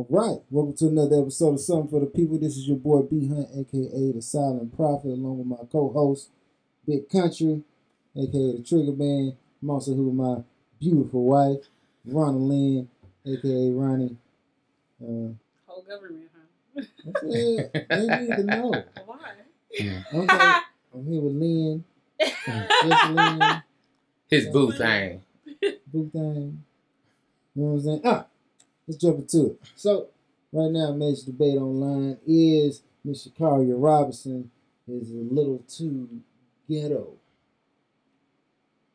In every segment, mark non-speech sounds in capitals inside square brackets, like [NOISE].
All right, welcome to another episode of Something for the People. This is your boy B Hunt, aka the Silent Prophet, along with my co-host Big Country, aka the Trigger Man. I'm also here with my beautiful wife, Ronald Lynn, aka Ronnie. Uh, Whole government, huh? that's it. They need to know. [LAUGHS] Why? Okay, I'm here with Lynn, just Lynn, His boo thing. boo thing. You know what I'm saying? Ah, let's jump into it. So, right now, major debate online is Miss Shakaria Robinson is a little too ghetto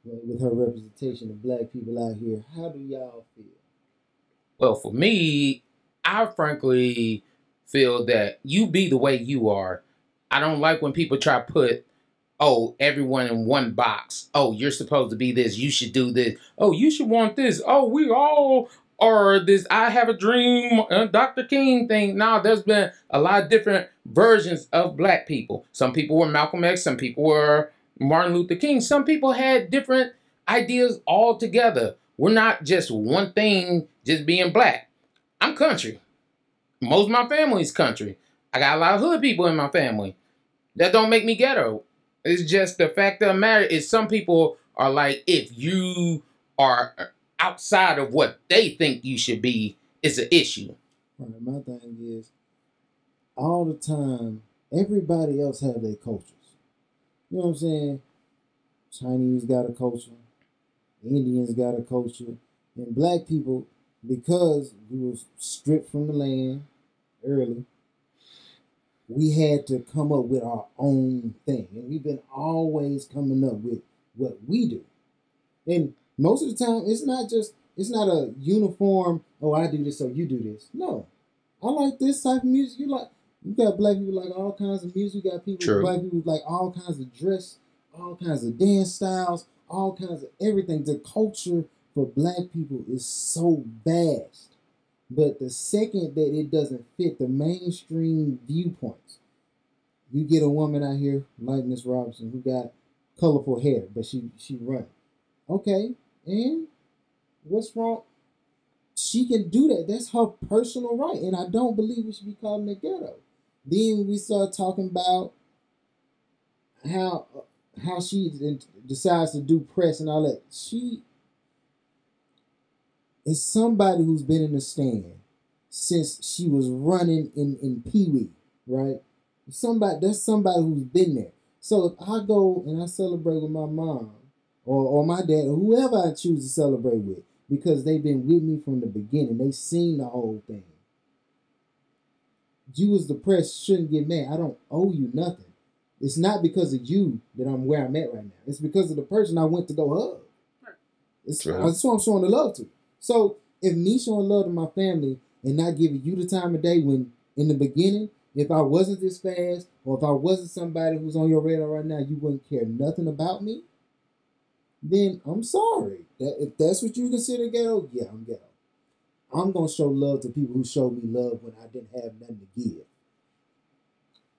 with her representation of black people out here. How do y'all feel? Well, for me, I frankly feel that you be the way you are. I don't like when people try to put, oh, everyone in one box. Oh, you're supposed to be this. You should do this. Oh, you should want this. Oh, we all are this. I have a dream, uh, Dr. King thing. Now, there's been a lot of different versions of black people. Some people were Malcolm X. Some people were Martin Luther King. Some people had different ideas altogether. We're not just one thing, just being black. I'm country. Most of my family's country. I got a lot of hood people in my family. That don't make me ghetto. It's just the fact of the matter is some people are like, if you are outside of what they think you should be, is an issue. My thing is, all the time, everybody else have their cultures. You know what I'm saying? Chinese got a culture, Indians got a culture, and black people, because we were stripped from the land early, we had to come up with our own thing. And we've been always coming up with what we do. And most of the time, it's not just, it's not a uniform, oh, I do this, so you do this. No. I like this type of music. You like, you got black people like all kinds of music. You got people, True. black people like all kinds of dress, all kinds of dance styles, all kinds of everything. The culture for black people is so vast. But the second that it doesn't fit the mainstream viewpoints, you get a woman out here like Miss Robinson who got colorful hair, but she she run. Okay, and what's wrong? She can do that. That's her personal right, and I don't believe we should be calling it ghetto. Then we start talking about how how she decides to do press and all that. She is somebody who's been in the stand since she was running in in Pee Wee, right? Somebody that's somebody who's been there. So if I go and I celebrate with my mom or, or my dad or whoever I choose to celebrate with, because they've been with me from the beginning, they've seen the whole thing. You as the press shouldn't get mad. I don't owe you nothing. It's not because of you that I'm where I'm at right now. It's because of the person I went to go hug. It's, True. that's what I'm showing the love to. So if me showing love to my family and not giving you the time of day when in the beginning, if I wasn't this fast or if I wasn't somebody who's on your radar right now, you wouldn't care nothing about me, then I'm sorry. That if that's what you consider ghetto, yeah, I'm ghetto. I'm gonna show love to people who showed me love when I didn't have nothing to give.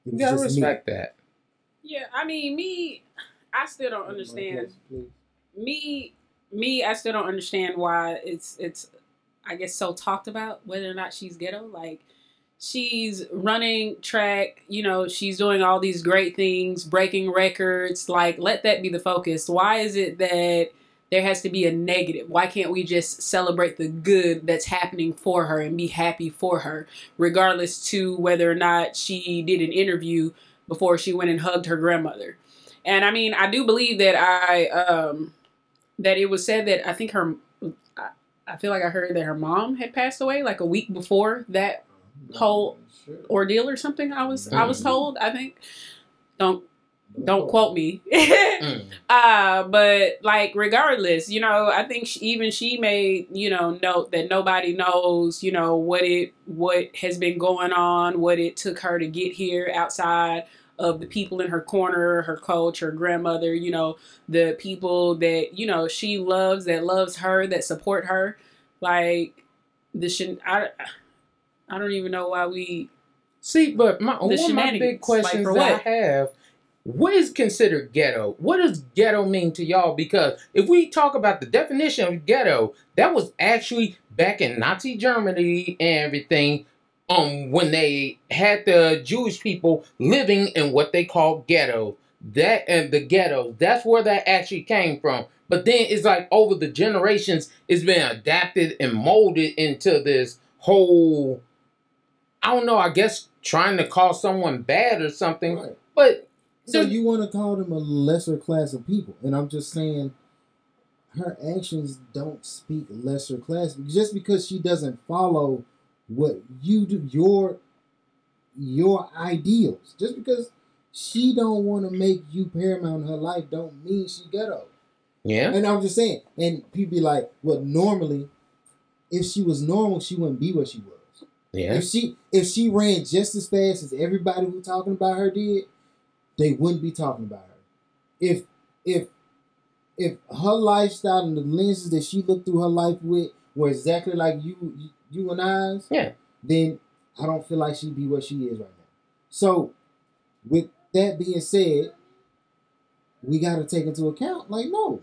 It was Yeah, I just me. respect that. Yeah, I mean, me, I still don't understand. Me, me, I still don't understand why it's it's, I guess, so talked about whether or not she's ghetto. Like, she's running track. You know, she's doing all these great things, breaking records. Like, let that be the focus. Why is it that? There has to be a negative. Why can't we just celebrate the good that's happening for her and be happy for her, regardless to whether or not she did an interview before she went and hugged her grandmother. And I mean, I do believe that I um that it was said that I think her I, feel like I heard that her mom had passed away like a week before that Whole Sure. ordeal or something. I was I was Mhm. told. I think don't don't quote me. [LAUGHS] Mm. uh but like regardless you know i think she, even she made you know note that nobody knows you know what it what has been going on what it took her to get here outside of the people in her corner her coach her grandmother you know the people that you know she loves that loves her that support her like the shen- I, I don't even know why we See, but my one of my big questions that? I have what is considered ghetto? What does ghetto mean to y'all? Because if we talk about the definition of ghetto, that was actually back in Nazi Germany and everything, um, when they had the Jewish people living in what they call ghetto. That and the ghetto, that's where that actually came from. But then it's like over the generations, it's been adapted and molded into this whole. I don't know. I guess trying to call someone bad or something, Right. but So you want to call them a lesser class of people, and I'm just saying, her actions don't speak lesser class just because she doesn't follow what you do, your your ideals. Just because she don't want to make you paramount in her life, don't mean she ghetto. yeah, And I'm just saying, and people be like, well, normally, if she was normal, she wouldn't be what she was. Yeah, If she if she ran just as fast as everybody who talking about her did, they wouldn't be talking about her. If if if her lifestyle and the lenses that she looked through her life with were exactly like you you, you and I's, Yeah. then I don't feel like she'd be what she is right now. So with that being said, we gotta take into account, like, no.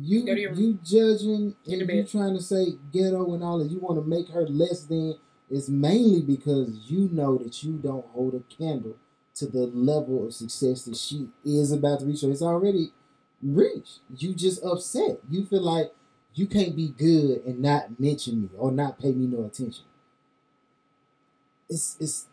You Go you judging Get and you bed. trying to say ghetto and all that, you want to make her less than is mainly because you know that you don't hold a candle to the level of success that she is about to reach or it's already reached. You just upset. You feel like you can't be good and not mention me or not pay me no attention. It's it's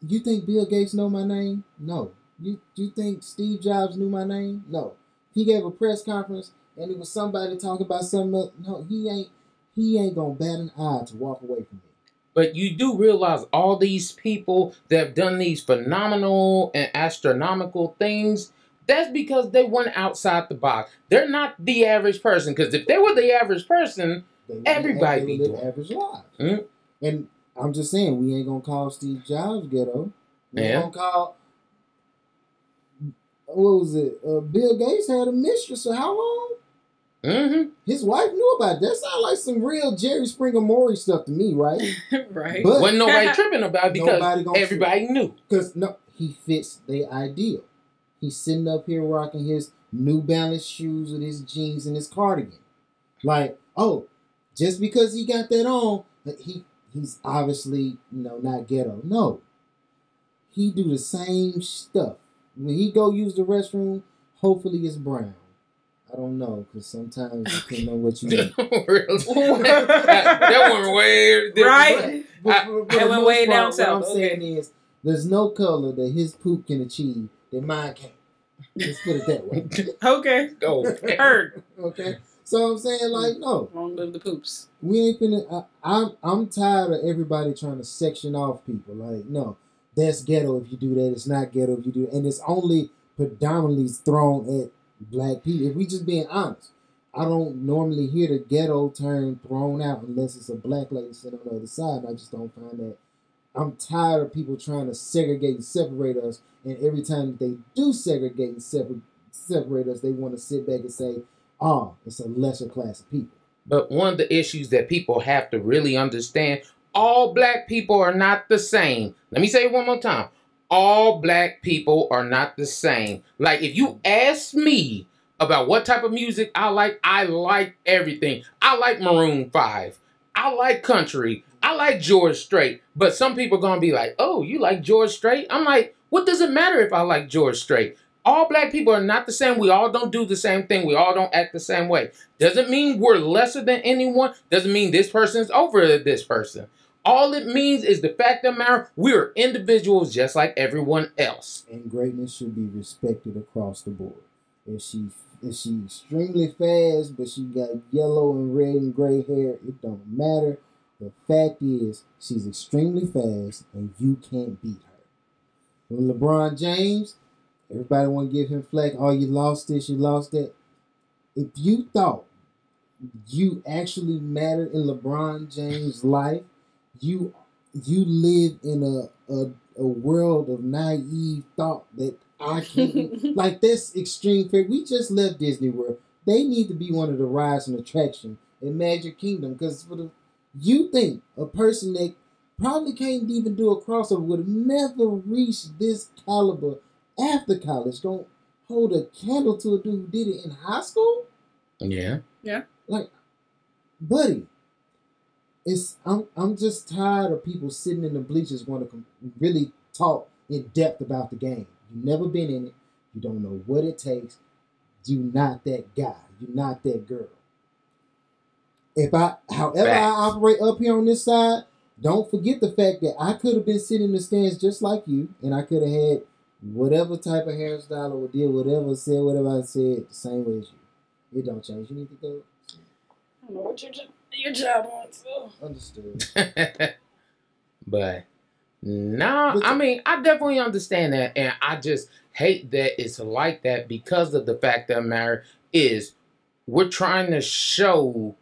you think Bill Gates know my name? No. You you think Steve Jobs knew my name? No. He gave a press conference and it was somebody talking about something else. No, he ain't he ain't gonna bat an eye to walk away from me. But you do realize all these people that have done these phenomenal and astronomical things, that's because they went outside the box. They're not the average person. Because if they were the average person, Everybody be live doing average lives. Mhm. And I'm just saying, we ain't gonna call Steve Jobs ghetto. We Yeah. gonna call what was it? Uh, Bill Gates had a mistress for how long? Hmm His wife knew about it. That sounds like some real Jerry Springer Maury stuff to me, right? [LAUGHS] right. But- wasn't nobody [LAUGHS] tripping about it because everybody knew. Because no, he fits the ideal. He's sitting up here rocking his New Balance shoes with his jeans and his cardigan. Like, oh, just because he got that on, but he he's obviously you know not ghetto. No, he do the same stuff. When he go use the restroom, hopefully it's brown. I don't know because sometimes depending know what you [LAUGHS] need. [LAUGHS] That, that went way different. right. But I- for, for It went way part, down what south, I'm okay. saying is, there's no color that his poop can achieve that mine can't. Let's put it that way. [LAUGHS] Okay. Go. Heard. Okay. So I'm saying, like, no, Long live the poops. we ain't finna. I, I'm I'm tired of everybody trying to section off people. Like, no, that's ghetto if you do that. It's not ghetto if you do, and it's only predominantly thrown at black people. If we just being honest, I don't normally hear the ghetto term thrown out unless it's a black lady sitting on the other side. I just don't find that. I'm tired of people trying to segregate and separate us, and every time they do segregate and separate separate us, they want to sit back and say, "Oh, it's a lesser class of people." But one of the issues that people have to really understand all black people are not the same. Let me say it one more time. All black people are not the same. Like, if you ask me about what type of music I like, I like everything. I like Maroon 5. I like country. I like George Strait. But some people are going to be like, oh, you like George Strait? I'm like, what does it matter if I like George Strait? All black people are not the same. We all don't do the same thing. We all don't act the same way. Doesn't mean we're lesser than anyone. Doesn't mean this person's over this person. All it means is the fact of the matter, we're individuals just like everyone else. and greatness should be respected across the board. If she if she extremely fast, but she got yellow and red and gray hair, it don't matter. The fact is, she's extremely fast, and you can't beat her. When LeBron James, everybody want to give him flack. Oh, you lost this, you lost that. If you thought you actually mattered in LeBron James' life, you you live in a, a a world of naive thought that I can't [LAUGHS] like this extreme fear. We just left Disney World. They need to be one of the rides and attraction in Magic Kingdom because for the you think a person that probably can't even do a crossover would have never reached this caliber after college don't hold a candle to a dude who did it in high school. Yeah. Yeah. Like, buddy, it's I'm I'm just tired of people sitting in the bleachers want to com- really talk in depth about the game. You've never been in it. You don't know what it takes. You're not that guy. You're not that girl. If I, however, I operate up here on this side, don't forget the fact that I could have been sitting in the stands just like you, and I could have had whatever type of hairstyle or did whatever, said whatever I said, the same way as you. It don't change. You need to go. I don't know what your, your job wants. So. Understood. [LAUGHS] but no, But- I mean, I definitely understand that, and I just hate that it's like that because of the fact that matter is we're trying to show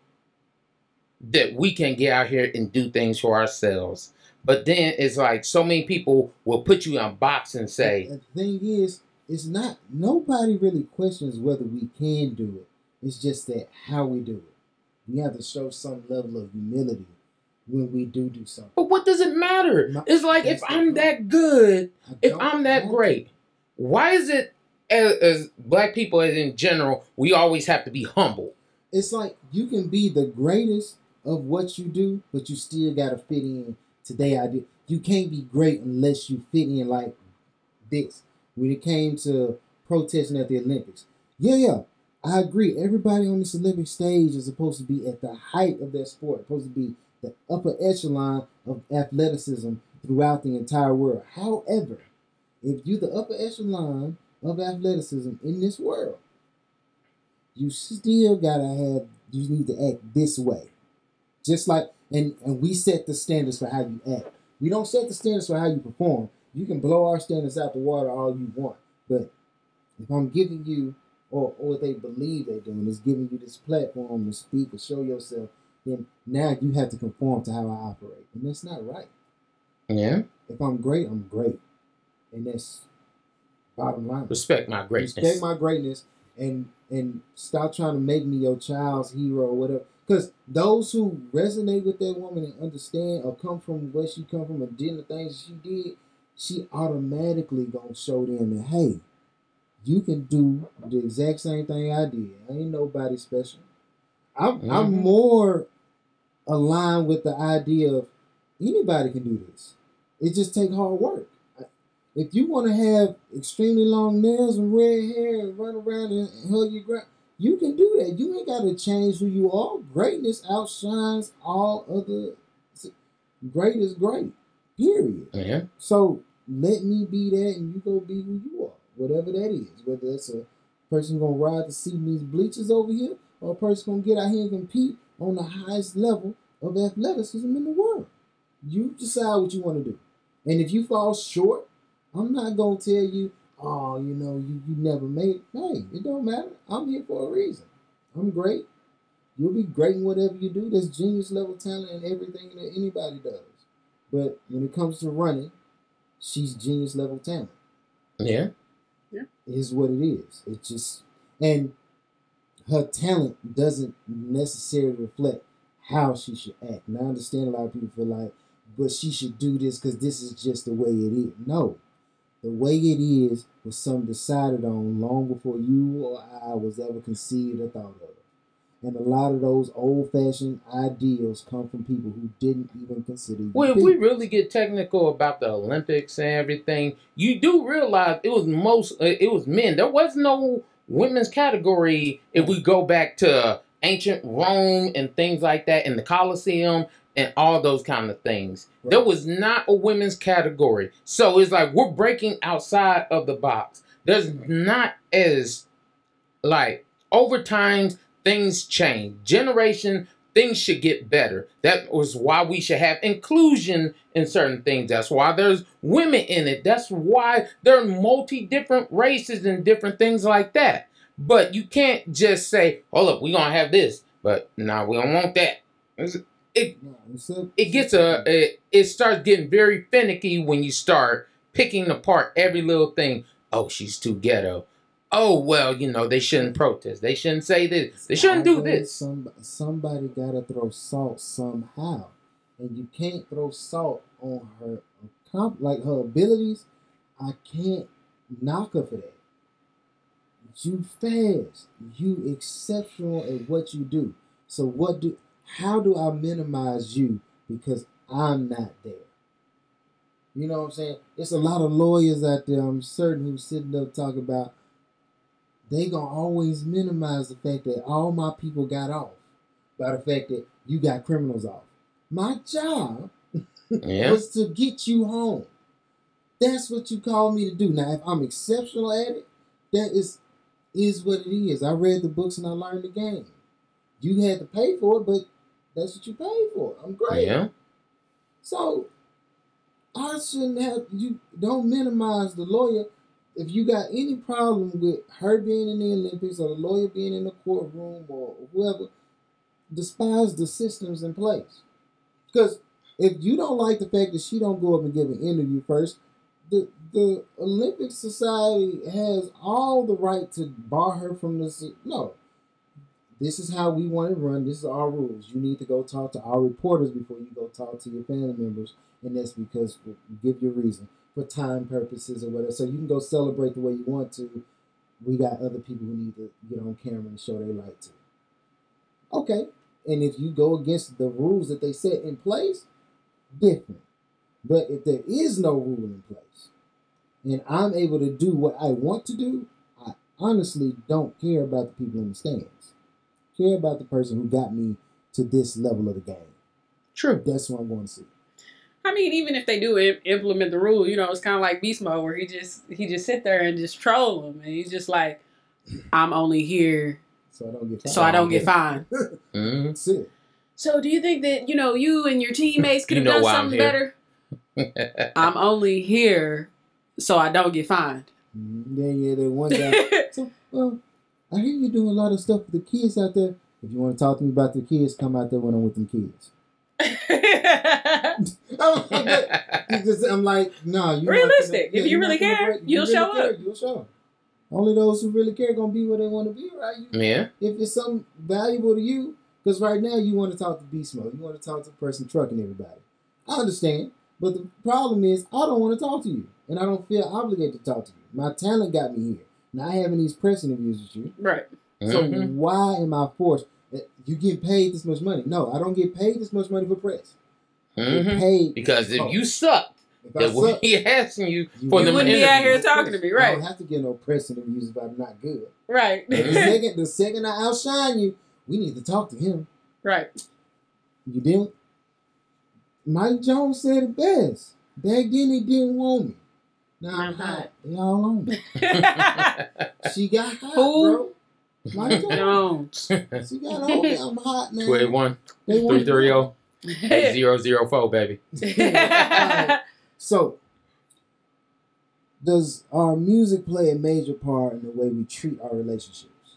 that we can get out here and do things for ourselves. But then it's like so many people will put you in a box and say, The thing is, it's not nobody really questions whether we can do it. It's just that how we do it. We have to show some level of humility when we do do something. But what does it matter? No, It's like if I'm point. that good, if I'm that great, why is it as, as black people as in general, we always have to be humble? It's like you can be the greatest of what you do, but you still gotta fit in today. I did. You can't be great unless you fit in like this. When it came to protesting at the Olympics, yeah, yeah, I agree. Everybody on this Olympic stage is supposed to be at the height of their sport, supposed to be the upper echelon of athleticism throughout the entire world. However, if you're the upper echelon of athleticism in this world, you still gotta have you need to act this way. Just like and and we set the standards for how you act. We don't set the standards for how you perform. You can blow our standards out the water all you want. But if I'm giving you or or what they believe they're doing is giving you this platform to speak or show yourself, then now you have to conform to how I operate. And that's not right. Yeah, If I'm great, I'm great. And that's bottom line. respect my greatness. Respect my greatness and and stop trying to make me your child's hero or whatever. Because those who resonate with that woman and understand or come from where she come from and did the things she did, she automatically gonna show them that hey, you can do the exact same thing I did. I ain't nobody special. I'm I'm Mhm. more aligned with the idea of anybody can do this. It just take hard work. If you want to have extremely long nails and red hair and run around and hug your ground, you can do that. You ain't got to change who you are. Greatness outshines all other. Great is great. Period. Yeah, So let me be that, and you go be who you are, whatever that is. Whether it's a person gonna ride to see these bleachers over here, or a person gonna get out here and compete on the highest level of athleticism in the world. You decide what you want to do, and if you fall short, I'm not gonna tell you, oh, you know, you you never made. it. Hey, it don't matter. I'm here for a reason. I'm great. You'll be great in whatever you do. There's genius level talent in everything that anybody does. But when it comes to running, she's genius level talent. yeah, Is what it is. It just and her talent doesn't necessarily reflect how she should act. And I understand a lot of people feel like, but she should do this because this is just the way it is. No, the way it is was something decided on long before you or I was ever conceived or thought of. And a lot of those old fashioned ideals come from people who didn't even consider Well, if we really get technical about the Olympics and everything, you do realize it was most uh, it was men. There was no women's category if we go back to ancient Rome and things like that, and the Colosseum and all those kind of things. There was not a women's category, so it's like we're breaking outside of the box. There's not as like over time things change. Generation things should get better. That was why we should have inclusion in certain things. That's why there's women in it. That's why there are multi different races and different things like that. But you can't just say, oh, "Hold up, we're gonna have this," but nah, we don't want that. It it gets a it, it starts getting very finicky when you start picking apart every little thing. Oh, she's too ghetto. Oh well, you know they shouldn't protest. They shouldn't say this. They shouldn't do this. Somebody, somebody gotta throw salt somehow, and you can't throw salt on her like her abilities. I can't knock her for that. You fast. You exceptional at what you do. So what do how do I minimize you because I'm not there? You know what I'm saying? It's a lot of lawyers out there, I'm certain, who's sitting up talking about they gonna always minimize the fact that all my people got off by the fact that you got criminals off. My job Yeah. was to get you home. That's what you called me to do. Now, if I'm exceptional at it, that is is what it is. I read the books and I learned the game. You had to pay for it, but that's what you paid for. I'm great. Yeah. So I shouldn't have you don't minimize the lawyer. If you got any problem with her being in the Olympics or the lawyer being in the courtroom or whoever, despise the systems in place. Because if you don't like the fact that she don't go up and give an interview first, the the Olympic Society has all the right to bar her from this. No, this is how we want it run. This is our rules. You need to go talk to our reporters before you go talk to your family members, and that's because give your reason for time purposes or whatever. So you can go celebrate the way you want to. We got other people who need to get on camera and show their light to. Okay, and if you go against the rules that they set in place, different. But if there is no rule in place, and I'm able to do what I want to do, I honestly don't care about the people in the stands. Care about the person who got me to this level of the game. True. That's what I'm going to see. I mean, even if they do im- implement the rule, you know, it's kind of like Beast Mode, where he just he just sit there and just troll them, and he's just like, "I'm only here So I don't get. so I don't get fined." [LAUGHS] hmm That's it. So, do you think that you know you and your teammates could [LAUGHS] You have know done why I'm something here. better? [LAUGHS] I'm only here so I don't get fined. Mhm. Then yeah, that one guy. So, well, I hear you doing a lot of stuff with the kids out there. If you want to talk to me about the kids, come out there when I'm with them kids. Because [LAUGHS] I'm like, [LAUGHS] no, you Realistic. If you really care, you'll show care, up. You'll show. up. Only those who really care gonna be where they want to be, right? You, yeah. if it's something valuable to you, because right now you want to talk to Beast Mode, you want to talk to the person trucking everybody. I understand, but the problem is I don't want to talk to you, and I don't feel obligated to talk to you. My talent got me here. Now having these press interviews with you, right. so Mhm. why am I forced? Uh, You get paid this much money? No, I don't get paid this much money for press mm-hmm. paid because if you suck. That suck, [LAUGHS] he asking you, you for you the wouldn't be out here talking to me, right? I don't have to get no press interviews if I'm not good, right? the [LAUGHS] second, the second I outshine you, we need to talk to him, right? You didn't. Mike Jones said it best. Back then, he didn't want me. Now I'm, I'm hot. They all on me. [LAUGHS] she got hot, Who? bro. Mike Jones. she got on me. I'm hot now. 281 330 Hey, [LAUGHS] zero zero four, baby. [LAUGHS] So, does our music play a major part in the way we treat our relationships?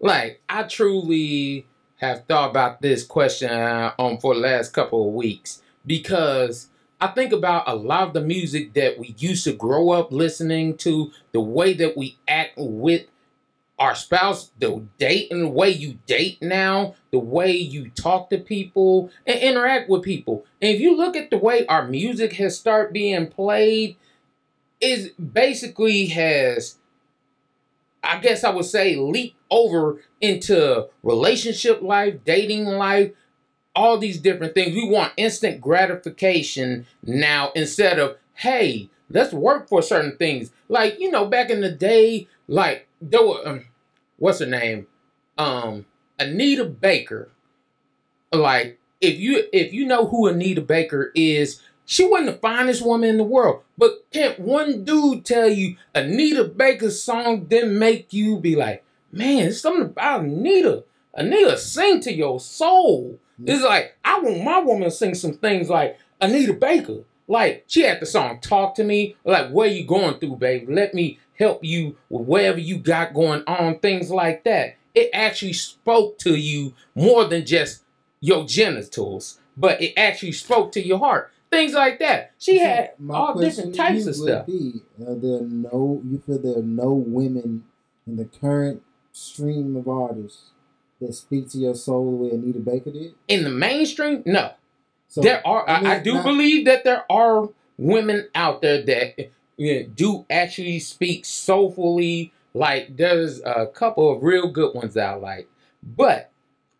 Like, I truly have thought about this question uh, on for the last couple of weeks because I think about a lot of the music that we used to grow up listening to, the way that we act with our spouse, the date and the way you date now, the way you talk to people and interact with people. And if you look at the way our music has started being played, is basically has I guess I would say leap over into relationship life, dating life, all these different things. We want instant gratification now instead of, hey, let's work for certain things. Like, you know, back in the day, like there were um, what's her name? Um Anita Baker. Like, if you if you know who Anita Baker is, she wasn't the finest woman in the world. But can't one dude tell you Anita Baker's song didn't make you be like, man, something about Anita. Anita sing to your soul. It's like, I want my woman to sing some things like Anita Baker. Like, she had the song Talk to Me. Like, what are you going through, babe? Let me help you with whatever you got going on, things like that. It actually spoke to you more than just your genitals, but it actually spoke to your heart. Things like that. She had all different types of stuff. Be, uh, are there no? You feel there are no women in the current stream of artists that speak to your soul the way Anita Baker did? In the mainstream, no. So there are. I, I do not- believe that there are women out there that yeah, do actually speak soulfully. Like there's a couple of real good ones that I like, but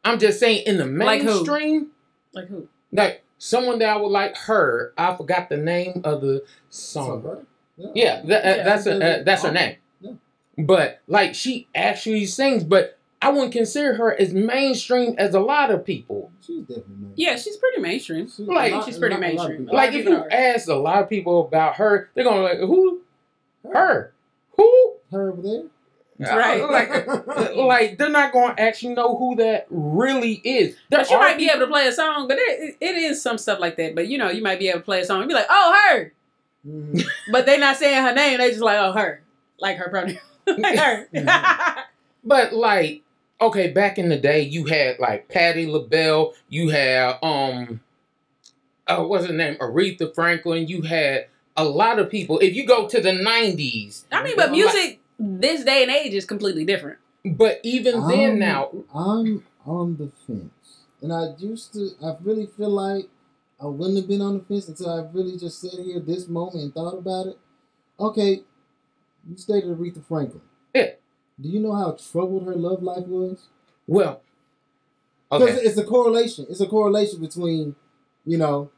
I'm just saying in the Like who? mainstream, Like who? like someone that I would like her. I forgot the name of the song. right? Yeah, that, Yeah, that's a, uh, that's her name. Yeah. But like she actually sings, but I wouldn't consider her as mainstream as a lot of people. She's definitely made. Yeah, she's pretty mainstream. She- Like, lot- she's pretty lot- a lot of mainstream. people- A lot Like if you are. ask a lot of people about her, they're gonna like who her who Her over there. Right. [LAUGHS] like [LAUGHS] like they're not gonna actually know who that really is. There But you are might be able to play a song, but it, it is some stuff like that. But you know, you might be able to play a song and be like, "Oh, her," Mhm. [LAUGHS] but they're not saying her name. They just like, "Oh, her," like her pronoun, like her. But like, okay, back in the day, you had like Patti LaBelle, you had um, uh, what's her name, Aretha Franklin. You had a lot of people. If you go to the '90s, I mean, but music this day and age is completely different. but even then Um, now, I'm on the fence, and I used to. I really feel like I wouldn't have been on the fence until I really just sat here this moment and thought about it. Okay, you stated Aretha Franklin. Yeah. Do you know how troubled her love life was? well, Because okay, it's a correlation. It's a correlation between, you know,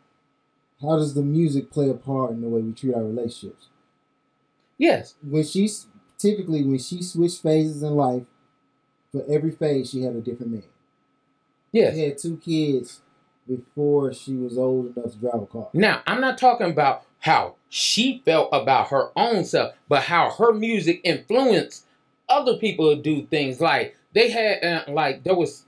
how does the music play a part in the way we treat our relationships? yes, When she's typically when she switched phases in life, for every phase she had a different man. yes. She had two kids before she was old enough to drive a car. Now, I'm not talking about how she felt about her own self, but how her music influenced other people to do things. Like they had, uh, like there was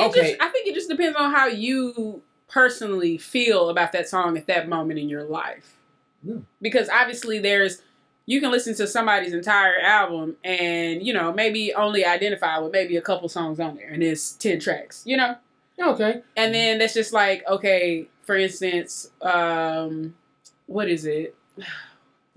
okay, just- I think it just depends on how you personally feel about that song at that moment in your life. Yeah. Because obviously, there's you can listen to somebody's entire album and you know maybe only identify with maybe a couple songs on there, and it's ten tracks. You know. okay, And then that's just like, okay, for instance, um, what is it? [SIGHS]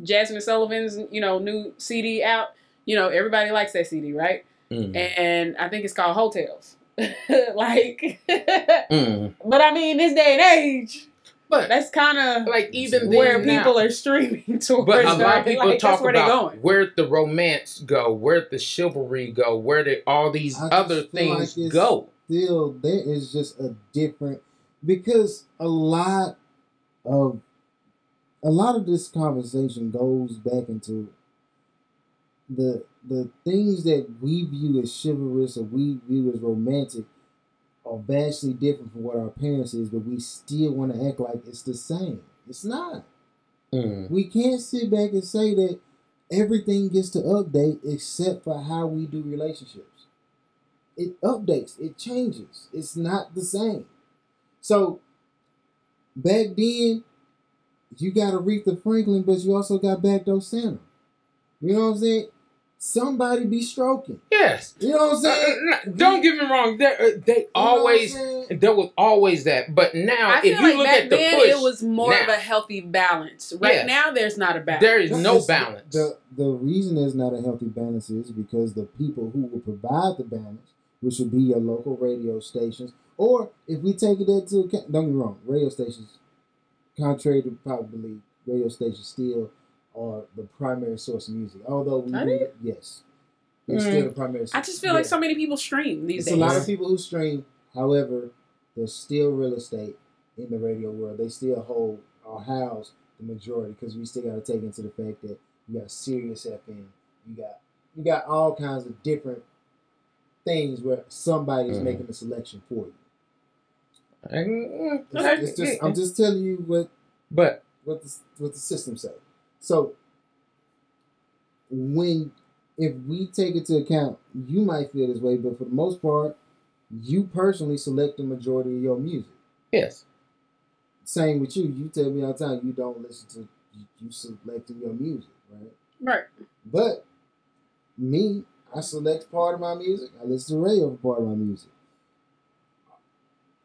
Jazmine Sullivan's, you know, new CD out. You know, everybody likes that CD, right? Mm, And I think it's called Heaux Tales. [LAUGHS] like, mm. but I mean, this day and age, but that's kind of like even where then now- people are streaming [LAUGHS] towards. But a lot of people Like, talk where they're about going. where'd the romance go, where'd the chivalry go, where did all these I other things like go? Still, there is just a different because a lot of a lot of this conversation goes back into the the things that we view as chivalrous or we view as romantic are vastly different from what our parents is, but we still want to act like it's the same. It's not. Mm. We can't sit back and say that everything gets to update except for how we do relationships. It updates, it changes. It's not the same. So back then, you got Aretha Franklin, but you also got Backdoor Santa. You know what I'm saying? Somebody be stroking. Yes. You know what I'm Uh, saying? uh, don't get me wrong. There, uh, they You know what I'm always there was always that, but now I if feel you like look back at the then push, it was more of a healthy balance. Right Yes. now, there's not a balance. there is no It's- balance. The the reason there's not a healthy balance is because the people who will provide the balance, which would be your local radio stations, or if we take it into account, don't get me wrong, radio stations, contrary to probably radio stations still are the primary source of music. Although we do- they? yes, they're Mm. still the primary. I just feel like so many people stream these It's days. a lot of people who stream. However, there's still real estate in the radio world. They still hold or house the majority because we still got to take into the fact that you got Sirius FM, you got you got all kinds of different things where somebody's Mhm. making the selection for you. Mm, It's, it's just I'm just telling you what but what the what the system say. So when if we take it to account, you might feel this way, but for the most part, you personally select the majority of your music. yes, Same with you. You tell me all the time you don't listen to you, you selecting your music, right? right. But me, I select part of my music. I listen to radio for part of my music.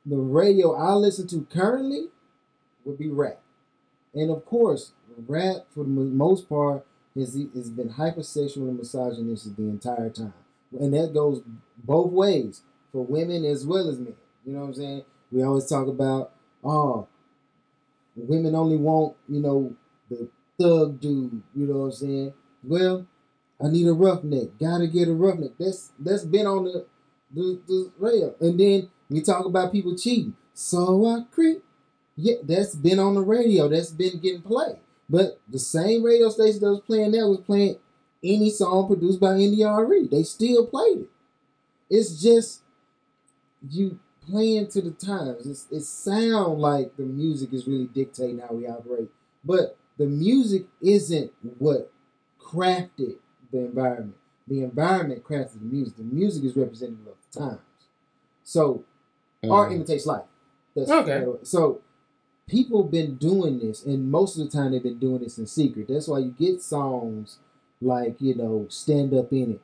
The radio I listen to currently would be rap, and of course, rap for the most part has has been hypersexual and misogynistic the entire time, and that goes both ways for women as well as men. You know what I'm saying? We always talk about oh, women only want you know the thug dude. You know what I'm saying? Well, I need a roughneck. Gotta get a roughneck. That's that's been on the the, the radio. And then we talk about people cheating. So I creep. Yeah, that's been on the radio. That's been getting played. But the same radio station that was playing that was playing any song produced by NDRE. They still played it. It's just you playing to the times. It's, it sound like the music is really dictating how we operate, but the music isn't what crafted the environment. The environment crafted the music. The music is representative of the times. So art Mm. imitates life. That's Okay. So people been doing this, and most of the time they've been doing this in secret. That's why you get songs like you know "Stand Up in It,"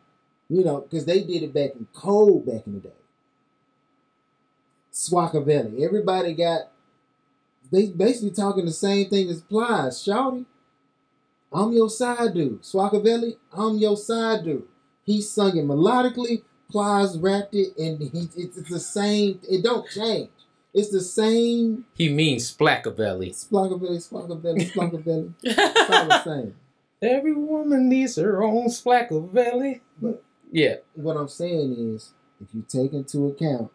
you know, because they did it back in cold back in the day. Swakavelli. Everybody got they basically talking the same thing as Plies. Shouty, I'm your side dude. Swakavelli, I'm your side dude. He sung it melodically. Plies rapped it, and he, [LAUGHS] it's the same. It don't change. It's the same. He means Splackavelli. Splockavelli, Splockavelli, Splockavelli. [LAUGHS] It's all the same. Every woman needs her own Splackavelli. But- Yeah. What I'm saying is, if you take into account,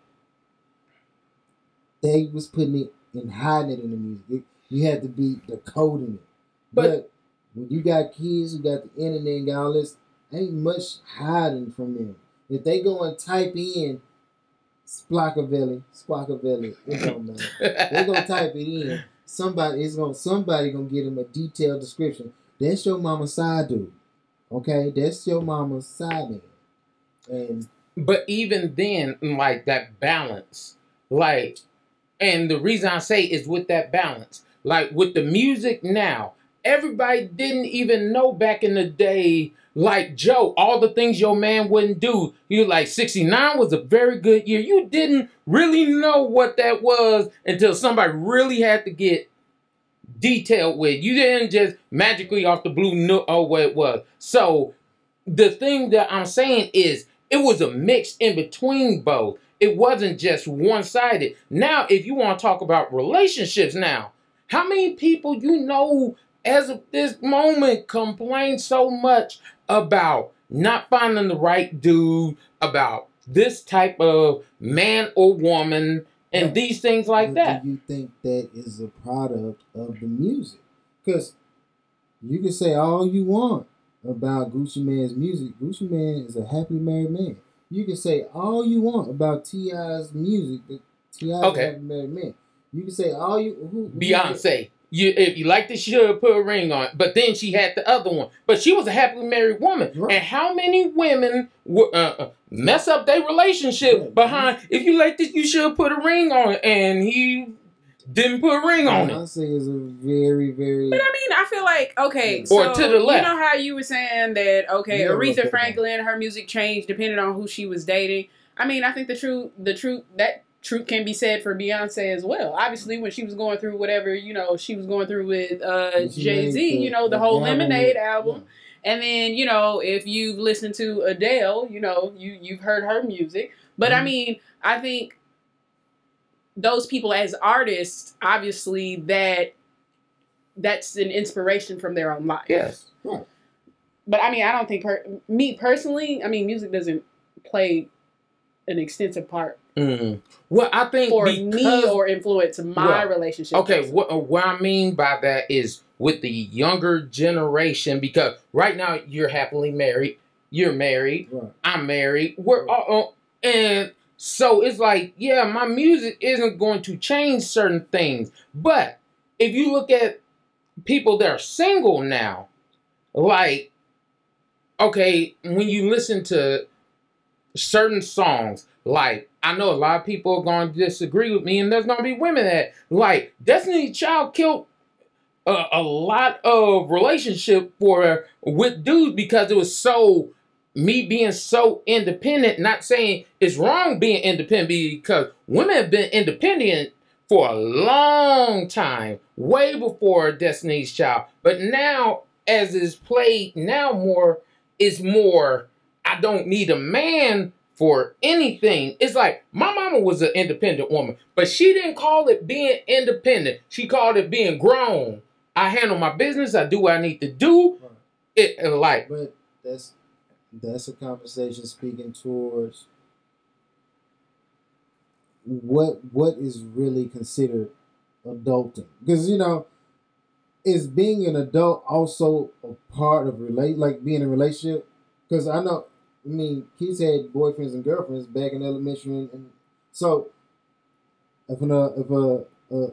they was putting it and hiding it in the music. It- you had to be decoding it. But- But, when you got kids who got the internet and got all this, ain't much hiding from them. If they go and type in Splockavelli, Splockavelli, [LAUGHS] it don't matter. they gonna type it in. Somebody is gonna somebody gonna give him a detailed description. That's your mama's side dude. Okay, that's your mama's side man. And But even then, like that balance, like, and the reason I say is with that balance, like with the music now, everybody didn't even know back in the day, like Joe, all the things your man wouldn't do. You like 69 was a very good year. You didn't really know what that was until somebody really had to get detailed with. You didn't just magically off the blue know oh, what it was. So the thing that I'm saying is it was a mix in between both. It wasn't just one sided. Now, if you want to talk about relationships now, how many people you know as of this moment complain so much about not finding the right dude, about this type of man or woman, and these things like that? do you think that is a product of the music? Because you can say all you want about Gucci Mane's music. Gucci Mane is a happily married man. You can say all you want about T.I.'s music, but T.I. is a happily married man. You can say all you who, who Beyonce. You, if you like the should put a ring on it. But then she had the other one. But she was a happily married woman. Right. And how many women would uh, uh, mess up their relationship Right. behind? If you like this, you should put a ring on it, and he didn't put a ring on it. Beyonce it's a very, very But I mean, I feel like okay, Or so to the left. you know how you were saying that okay, Yeah, Aretha. Franklin, her music changed depending on who she was dating. I mean, I think the truth, the truth, that truth can be said for Beyonce as well. Obviously, when she was going through whatever you know she was going through with uh, Jay Z, you know, the the whole album Lemonade with- album. And then you know, if you've listened to Adele, you know, you you've heard her music. But I Mhm. mean, I think those people as artists, obviously, that that's an inspiration from their own life. Yes. But I mean, I don't think per- me personally. I mean, music doesn't play an extensive part Mm. Well, I think for because, me or influence my Well, relationship. Okay, what, what I mean by that is with the younger generation, because right now you're happily married, you're married, right. I'm married, we're all, and so it's like, yeah, my music isn't going to change certain things. But if you look at people that are single now, like, okay, when you listen to certain songs, like, I know a lot of people are going to disagree with me, and there's going to be women that, like, Destiny Child killed a, a lot of relationship for with dudes because it was so me being so independent. Not saying it's wrong being independent because women have been independent for a long time, way before Destiny's Child. But now, as is played now more, is more. I don't need a man for anything. It's like my mama was an independent woman, but she didn't call it being independent. She called it being grown. I handle my business. I do what I need to do. Right. It and like But that's that's a conversation speaking towards what what is really considered adulting. Because you know, is being an adult also a part of relate like being in a relationship? Because I know, I mean, kids had boyfriends and girlfriends back in elementary, and, and so if an, uh, if a, a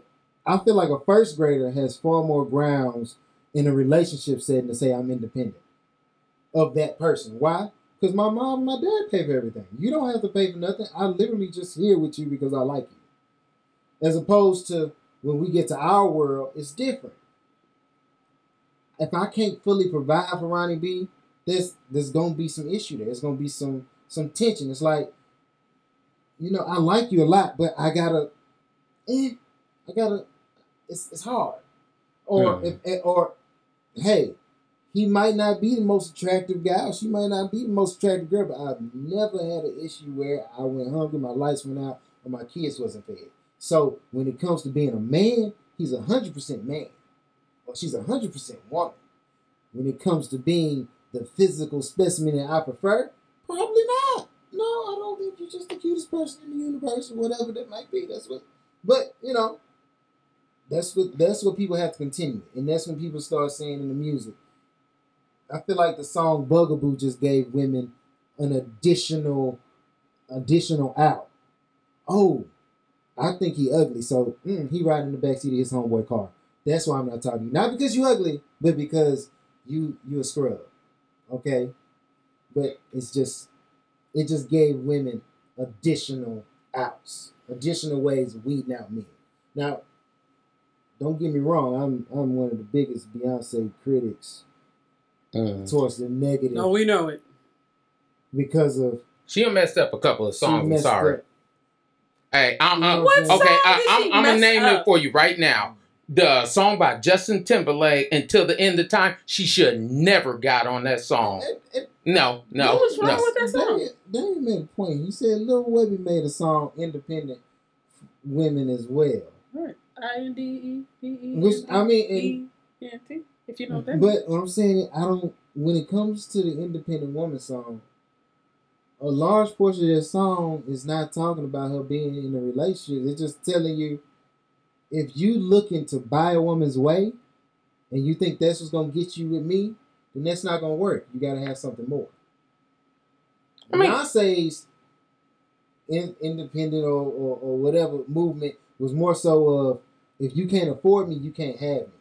I feel like a first grader has far more grounds in a relationship setting to say I'm independent of that person. Why? Because my mom and my dad pay for everything. You don't have to pay for nothing. I literally just here with you because I like you. As opposed to when we get to our world, it's different. If I can't fully provide for Ronnie B, there's there's gonna be some issue there. There's gonna be some some tension. It's like, you know, I like you a lot, but I gotta, eh, I gotta. It's it's hard. Or Hmm. if eh, or, hey, he might not be the most attractive guy, or she might not be the most attractive girl, but I've never had an issue where I went hungry, my lights went out, or my kids wasn't fed. So when it comes to being a man, he's a hundred percent man, or she's a hundred percent woman. When it comes to being the physical specimen that I prefer, probably not. No, I don't think you're just the cutest person in the universe, or whatever that might be. That's what, but you know, that's what that's what people have to continue, and that's when people start saying in the music. I feel like the song Bugaboo just gave women an additional additional out. Oh, I think he ugly, so mm, he riding in the backseat of his homeboy car. That's why I'm not talking to you. Not because you ugly, but because you you a scrub. Okay? But it's just it just gave women additional outs, additional ways of weeding out men. Now, don't get me wrong, I'm I'm one of the biggest Beyonce critics mm. towards the negative No, we know it. because of she messed up a couple of songs. I'm sorry. up. Hey, I'm, You I'm, what okay. song I, I'm, I'm gonna name up? it for you right now. The song by Justin Timberlake. Until the end of time, she should never got on that song. And- and No, no, What was wrong no. with that song? Daniel, Daniel made a point. You said Lil Webbie made a song independent women as well. Right. I N D E B E. Which I mean, and, E N T. If you know that but what I'm saying, I don't. When it comes to the independent woman song, a large portion of that song is not talking about her being in a relationship. It's just telling you, if you looking to buy a woman's way, and you think that's what's gonna get you with me, then that's not gonna work. You gotta have something more. I mean- Beyonce's in, independent or, or, or whatever movement was more so of if you can't afford me, you can't have me.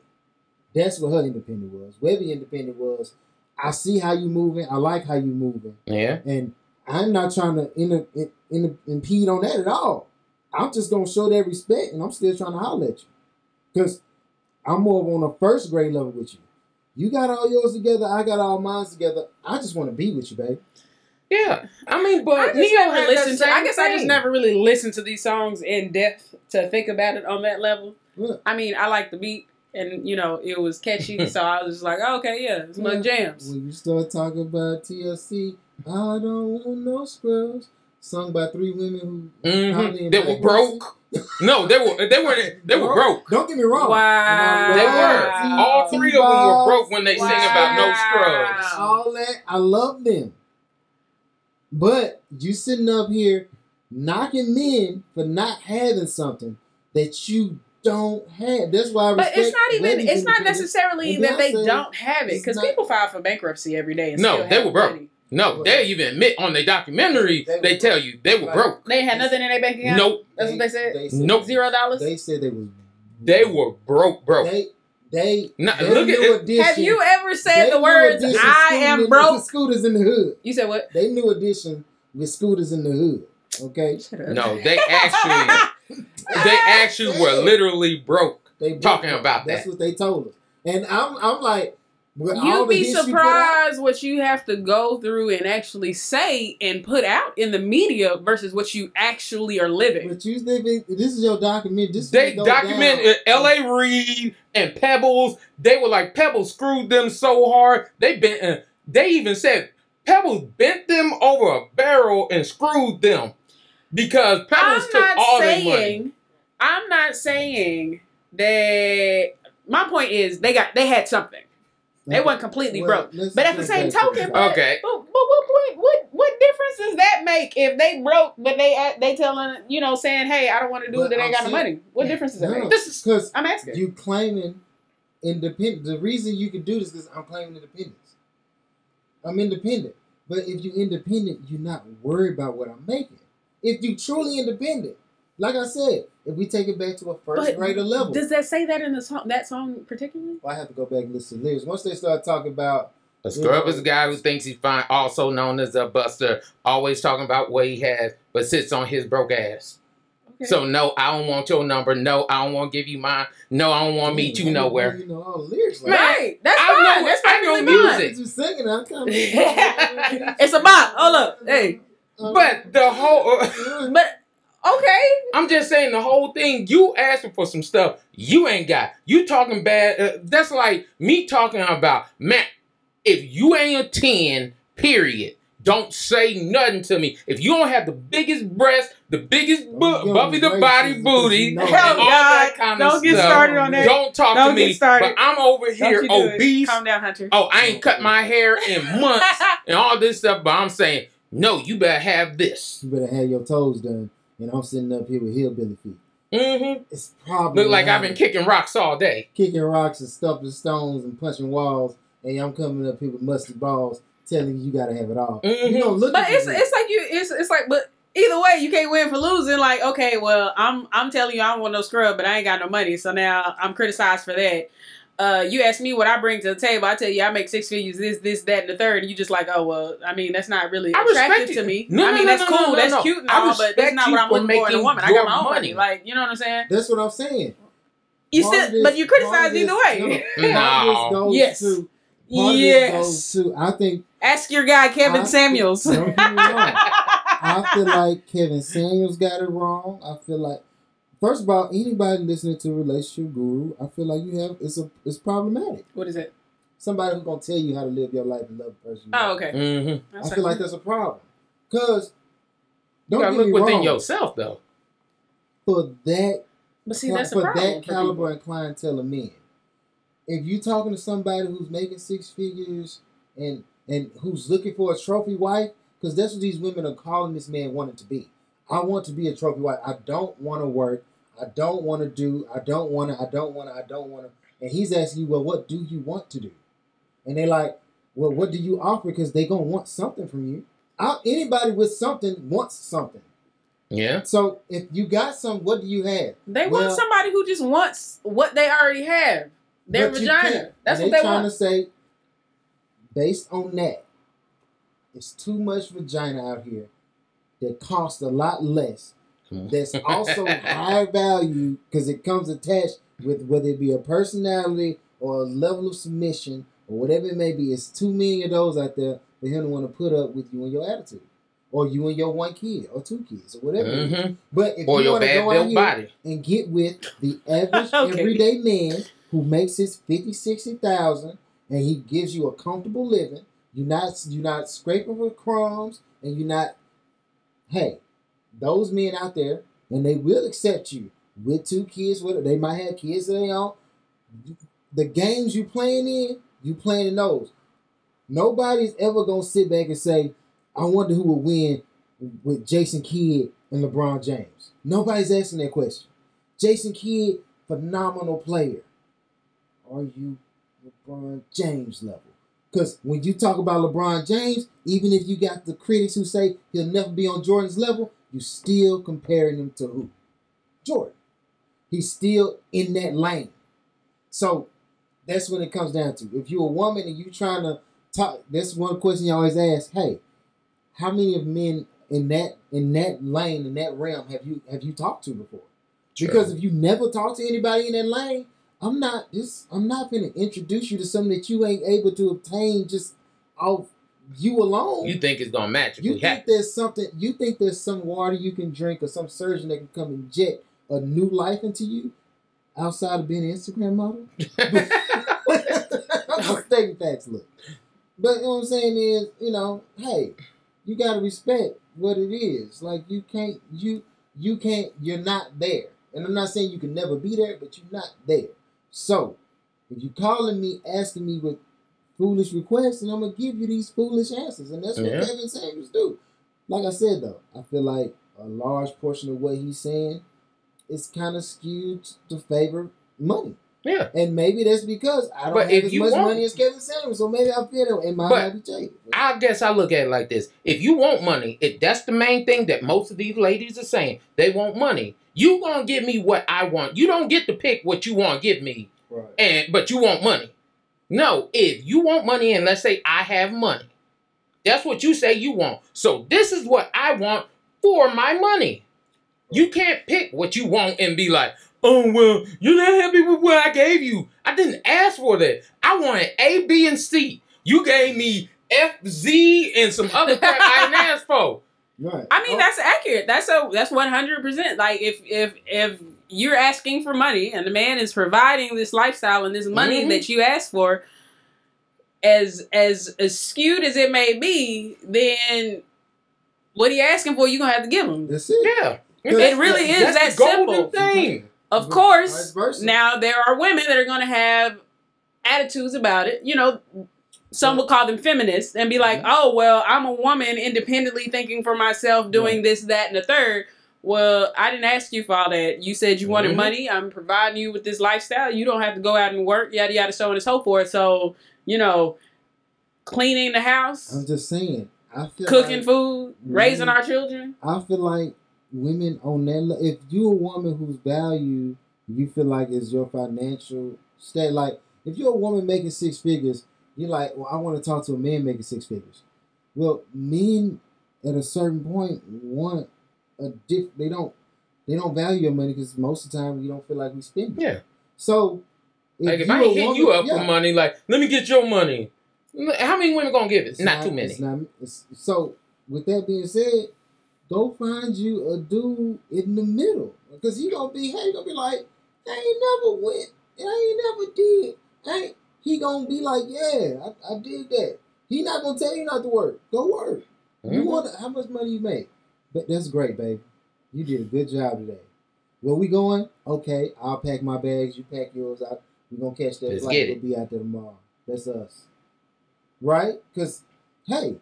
That's what her independent was. Webbie independent was I see how you moving, I like how you moving, Yeah. and I'm not trying to in, in, in, impede on that at all. I'm just gonna show that respect, and I'm still trying to holler at you, cause I'm more of on a first grade level with you. You got all yours together, I got all mine together. I just want to be with you, babe. Yeah. I mean, I but just Neo never had listened to. I same guess I just never really listened to these songs in depth to think about it on that level. Look, I mean, I like the beat, and you know, it was catchy, [LAUGHS] so I was just like, oh, okay, yeah, it's my Yeah. jams. When you start talking about TLC, I don't want no scrubs. Sung by three women who Mhm. probably They were broke. No, they were. They were. They were broke. Don't get me wrong. Wow. They were. All three of them were broke when they sing about no scrubs. All that. I love them. But you sitting up here knocking men for not having something that you don't have. That's why I But it's not even. It's not necessarily that they don't have it because people file for bankruptcy every day. And No, still they have were broke. money. No, they even admit on the documentary. They They tell you they were Right. broke. They had nothing in their bank account. Nope. That's what they said. They said, Nope. Zero dollars. They said they was. They were broke, broke. They. They. Nah, they look at new it. Have you ever said the words edition "I Scooter am in- broke"? [LAUGHS] Scooters in the hood. You said what? They new edition with scooters in the hood. Okay. No, they actually, [LAUGHS] they actually were literally broke. They Talking broke. about That's that. what they told us. And I'm I'm like, with all You'd be hits out, surprised what you have to go through and actually say and put out in the media versus what you actually are living. But you think this is your document? This They document. L.A. Reid and Pebbles. They were like Pebbles screwed them so hard. They bent. Uh, they even said Pebbles bent them over a barrel and screwed them because Pebbles I'm took not all their money. I'm not saying that my point is they got they had something. They weren't completely Well, broke. But at the same token, but, Okay. but, but what point what what difference does that make if they broke but they act- they telling you know saying hey I don't want to do it But they ain't I'm got no saying- money. What difference does that No, make? This is because I'm asking. you claiming independent. The reason you can do this is I'm claiming independence. I'm independent, but if you're independent, you're not worried about what I'm making. If you truly independent, like I said, if we take it back to a first But grader level, Does that say that in the song that song particularly? I have to go back and listen to lyrics. Once they start talking about a is a guy who thinks he's fine, also known as a buster, always talking about what he has, but sits on his broke ass. Okay. So no, I don't want your number. No, I don't want to give you mine. No, I don't want to meet you nowhere. know You know all the lyrics. Like, right, that's I fine. know- that's I know perfectly fine. music. You singing, I'm kind [LAUGHS] of. Oh, it's a bop. Hold up, hey. Uh, but the whole, uh, But okay, I'm just saying the whole thing. You asking for some stuff you ain't got. You talking bad. Uh, that's like me talking about man. If you ain't a ten, period. Don't say nothing to me. If you don't have the biggest breast, the biggest Don't bu- give Buffy the body because booty, you know and Hell all God, that kind of don't get stuff. started on that. Don't talk Don't to me. started. But I'm over here you do it. obese. Calm down, Hunter. Oh, I ain't cut my hair in [LAUGHS] months and all this stuff. But I'm saying, no, you better have this. You better have your toes done, and I'm sitting up here with hillbilly feet. Mm-hmm. It's probably Look like I've been kicking rocks all day. kicking rocks and stuffing stones and punching walls, and I'm coming up here with musty balls, telling you you gotta have it all. Mhm. You don't look. But it's it's like you it's it's like but either way you can't win for losing. Like okay, well I'm I'm telling you I don't want no scrub, but I ain't got no money, so now I'm criticized for that. Uh, you ask me what I bring to the table. I tell you I make six figures, this, this, that, and the third, and you just like, oh well. I mean, that's not really I attractive to me. No, I no, mean, no, that's no, cool, no, that's no. cute and I all, but that's not what I'm for looking for in a woman. I got my own money. money. Like, you know what I'm saying? That's what I'm saying. You Part of still, but you criticize either way. No, [LAUGHS] part of this No. Yes. To, part of this Yes. to. I think. Ask your guy Kevin I- Samuels. Don't get me wrong. I feel [LAUGHS] like Kevin Samuels got it wrong. I feel like, first of all, anybody listening to Relationship Guru, I feel like you have it's a it's problematic. what is it? Somebody who's gonna tell you how to live your life and love the person. Oh, okay. Mm-hmm. I feel like that's a problem. Cause don't gotta get look me within wrong, yourself, though. for that But see, that's a for problem. that caliber people. and clientele of men. If you're talking to somebody who's making six figures and and who's looking for a trophy wife, because that's what these women are calling this man wanting to be. I want to be a trophy wife. I don't want to work. I don't want to do. I don't want to. I don't want to. I don't want to. And he's asking you, well, what do you want to do? And they're like, well, what do you offer? Because they're gonna want something from you. I, anybody with something wants something. Yeah. So if you got some, what do you have? They Well- want somebody who just wants what they already have. Their vagina. That's And what they trying want. to say. Based on that, it's too much vagina out here that costs a lot less. That's also [LAUGHS] high value because it comes attached with whether it be a personality or a level of submission or whatever it may be. It's too many of those out there for him to want to put up with you and your attitude, or you and your one kid or two kids or whatever. Mm-hmm. But if Or you want to go out here body. and get with the average [LAUGHS] Okay. everyday man who makes his 50, 60,000 and he gives you a comfortable living. You're not you're not scraping for crumbs and you're not hey, those men out there and they will accept you with two kids with they might have kids of their own. The games you playing in, you playing in those. Nobody's ever gonna sit back and say, I wonder who will win with Jason Kidd and LeBron James. Nobody's asking that question. Jason Kidd, phenomenal player. Are you LeBron James level? Because when you talk about LeBron James, even if you got the critics who say he'll never be on Jordan's level, you still comparing him to who? Jordan. He's still in that lane. So that's when it comes down to. If you're a woman and you're trying to talk, that's one question you always ask. Hey, how many of men in that in that lane in that realm have you have you talked to before? Because if you never talk to anybody in that lane, I'm not just I'm not gonna introduce you to something that you ain't able to obtain just off you alone. you think it's gonna magically You think there's something? You think there's some water you can drink or some surgeon that can come inject a new life into you outside of being an Instagram model? [LAUGHS] [LAUGHS] I'm just stating facts, look. But you know what I'm saying is, you know, hey, you gotta respect what it is. Like you can't, you you can't, you're not there. And I'm not saying you can never be there, but you're not there. So If you calling me asking me with foolish requests, and I'm gonna give you these foolish answers, and that's what Yeah. Kevin Samuels do. Like I said though, I feel like a large portion of what he's saying is kind of skewed to favor money. Yeah. And maybe that's because I don't But have as much want- money as Kevin Samuels, so maybe I feel that in my But happy Jake. I guess I look at it like this. If you want money, if that's the main thing that most of these ladies are saying, they want money. You gonna give me what I want. You don't get to pick what you want to give me, Right. and but you want money. No, if you want money, and let's say I have money, that's what you say you want. So this is what I want for my money. You can't pick what you want and be like, oh well, you're not happy with what I gave you. I didn't ask for that. I wanted A, B, and C. You gave me F, Z, and some other crap I didn't [LAUGHS] ask for. Right. I mean, Oh, that's accurate. That's a that's one hundred percent. Like if if if you're asking for money and the man is providing this lifestyle and this money Mhm. that you asked for, as as as skewed as it may be, then what he asking for, you're gonna have to give him. that's it. Yeah. It really is That's that the simple. thing. Of course, now there are women that are gonna have attitudes about it. You know, some would call them feminists and be like, Mhm. "Oh well, I'm a woman independently thinking for myself, doing Right. this, that, and the third. Well, I didn't ask you for all that. You said you wanted Mhm. money. I'm providing you with this lifestyle. You don't have to go out and work, yada yada, so on and so forth. So, you know, cleaning the house, I'm just saying. I feel cooking like, food, raising Mhm. our children. I feel like women on that. If you're a woman whose value you feel like is your financial state, like if you're a woman making six figures, you're like, well, I want to talk to a man making six figures. Well, men at a certain point want a diff. They don't. They don't value your money because most of the time you don't feel like we spend it. Yeah. So, Like if you I ain't hitting you up yeah. for money, like let me get your money. How many women gonna give it? It's not, too many. It's not, it's, so, with that being said, go find you a dude in the middle because he gonna be, hey, he gonna be like, I ain't never went, and I ain't never did. I ain't, he gonna be like, yeah, I, I did that. He not gonna tell you not to work. Go work. You Mhm. want how much money you make? But that's great, baby. You did a good job today. Where we going? Okay, I'll pack my bags. You pack yours. I, we gonna catch that Let's flight. We'll be out there tomorrow. That's us, right? Because hey,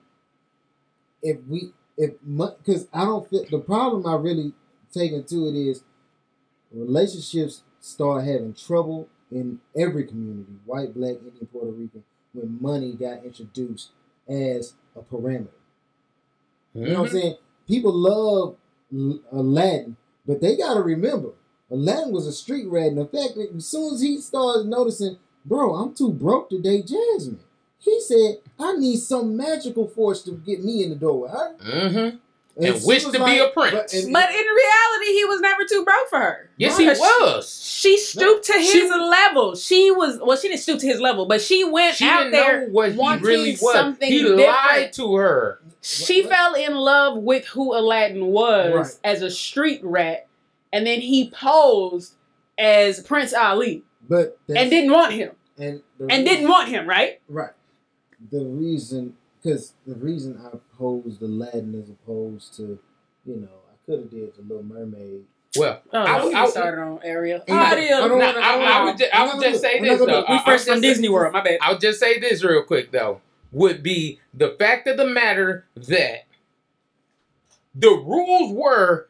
if we if because I don't feel the problem I really take into it is relationships start having trouble in every community, white, black, Indian, Puerto Rican, when money got introduced as a parameter. You know what I'm Mhm. saying? People love Aladdin, but they got to remember, Aladdin was a street rat. And the fact that as soon as he started noticing, bro, I'm too broke to date Jasmine, he said, I need some magical force to get me in the door. Mhm. And And she wish was to be a prince. But, and- But in reality, he was never too broke for her. Yes, he was. She stooped to his She- level. She was well. She didn't stoop to his level, but she went She out there know what he wanting really was. something He different. lied to her. She What- fell in love with who Aladdin was Right. as a street rat, and then he posed as Prince Ali but and didn't want him and, the and didn't want him, right? Right. The reason, because the reason I posed Aladdin as opposed to, you know, I could have did the Little Mermaid. Well, Oh, I- don't I- started on Ariel. I don't Ariel. wanna- Nah, I, I would, ju- I would just say this though. we first I fresh would from just- Disney World. My bad. I'll just say this real quick though. Would be the fact of the matter that the rules were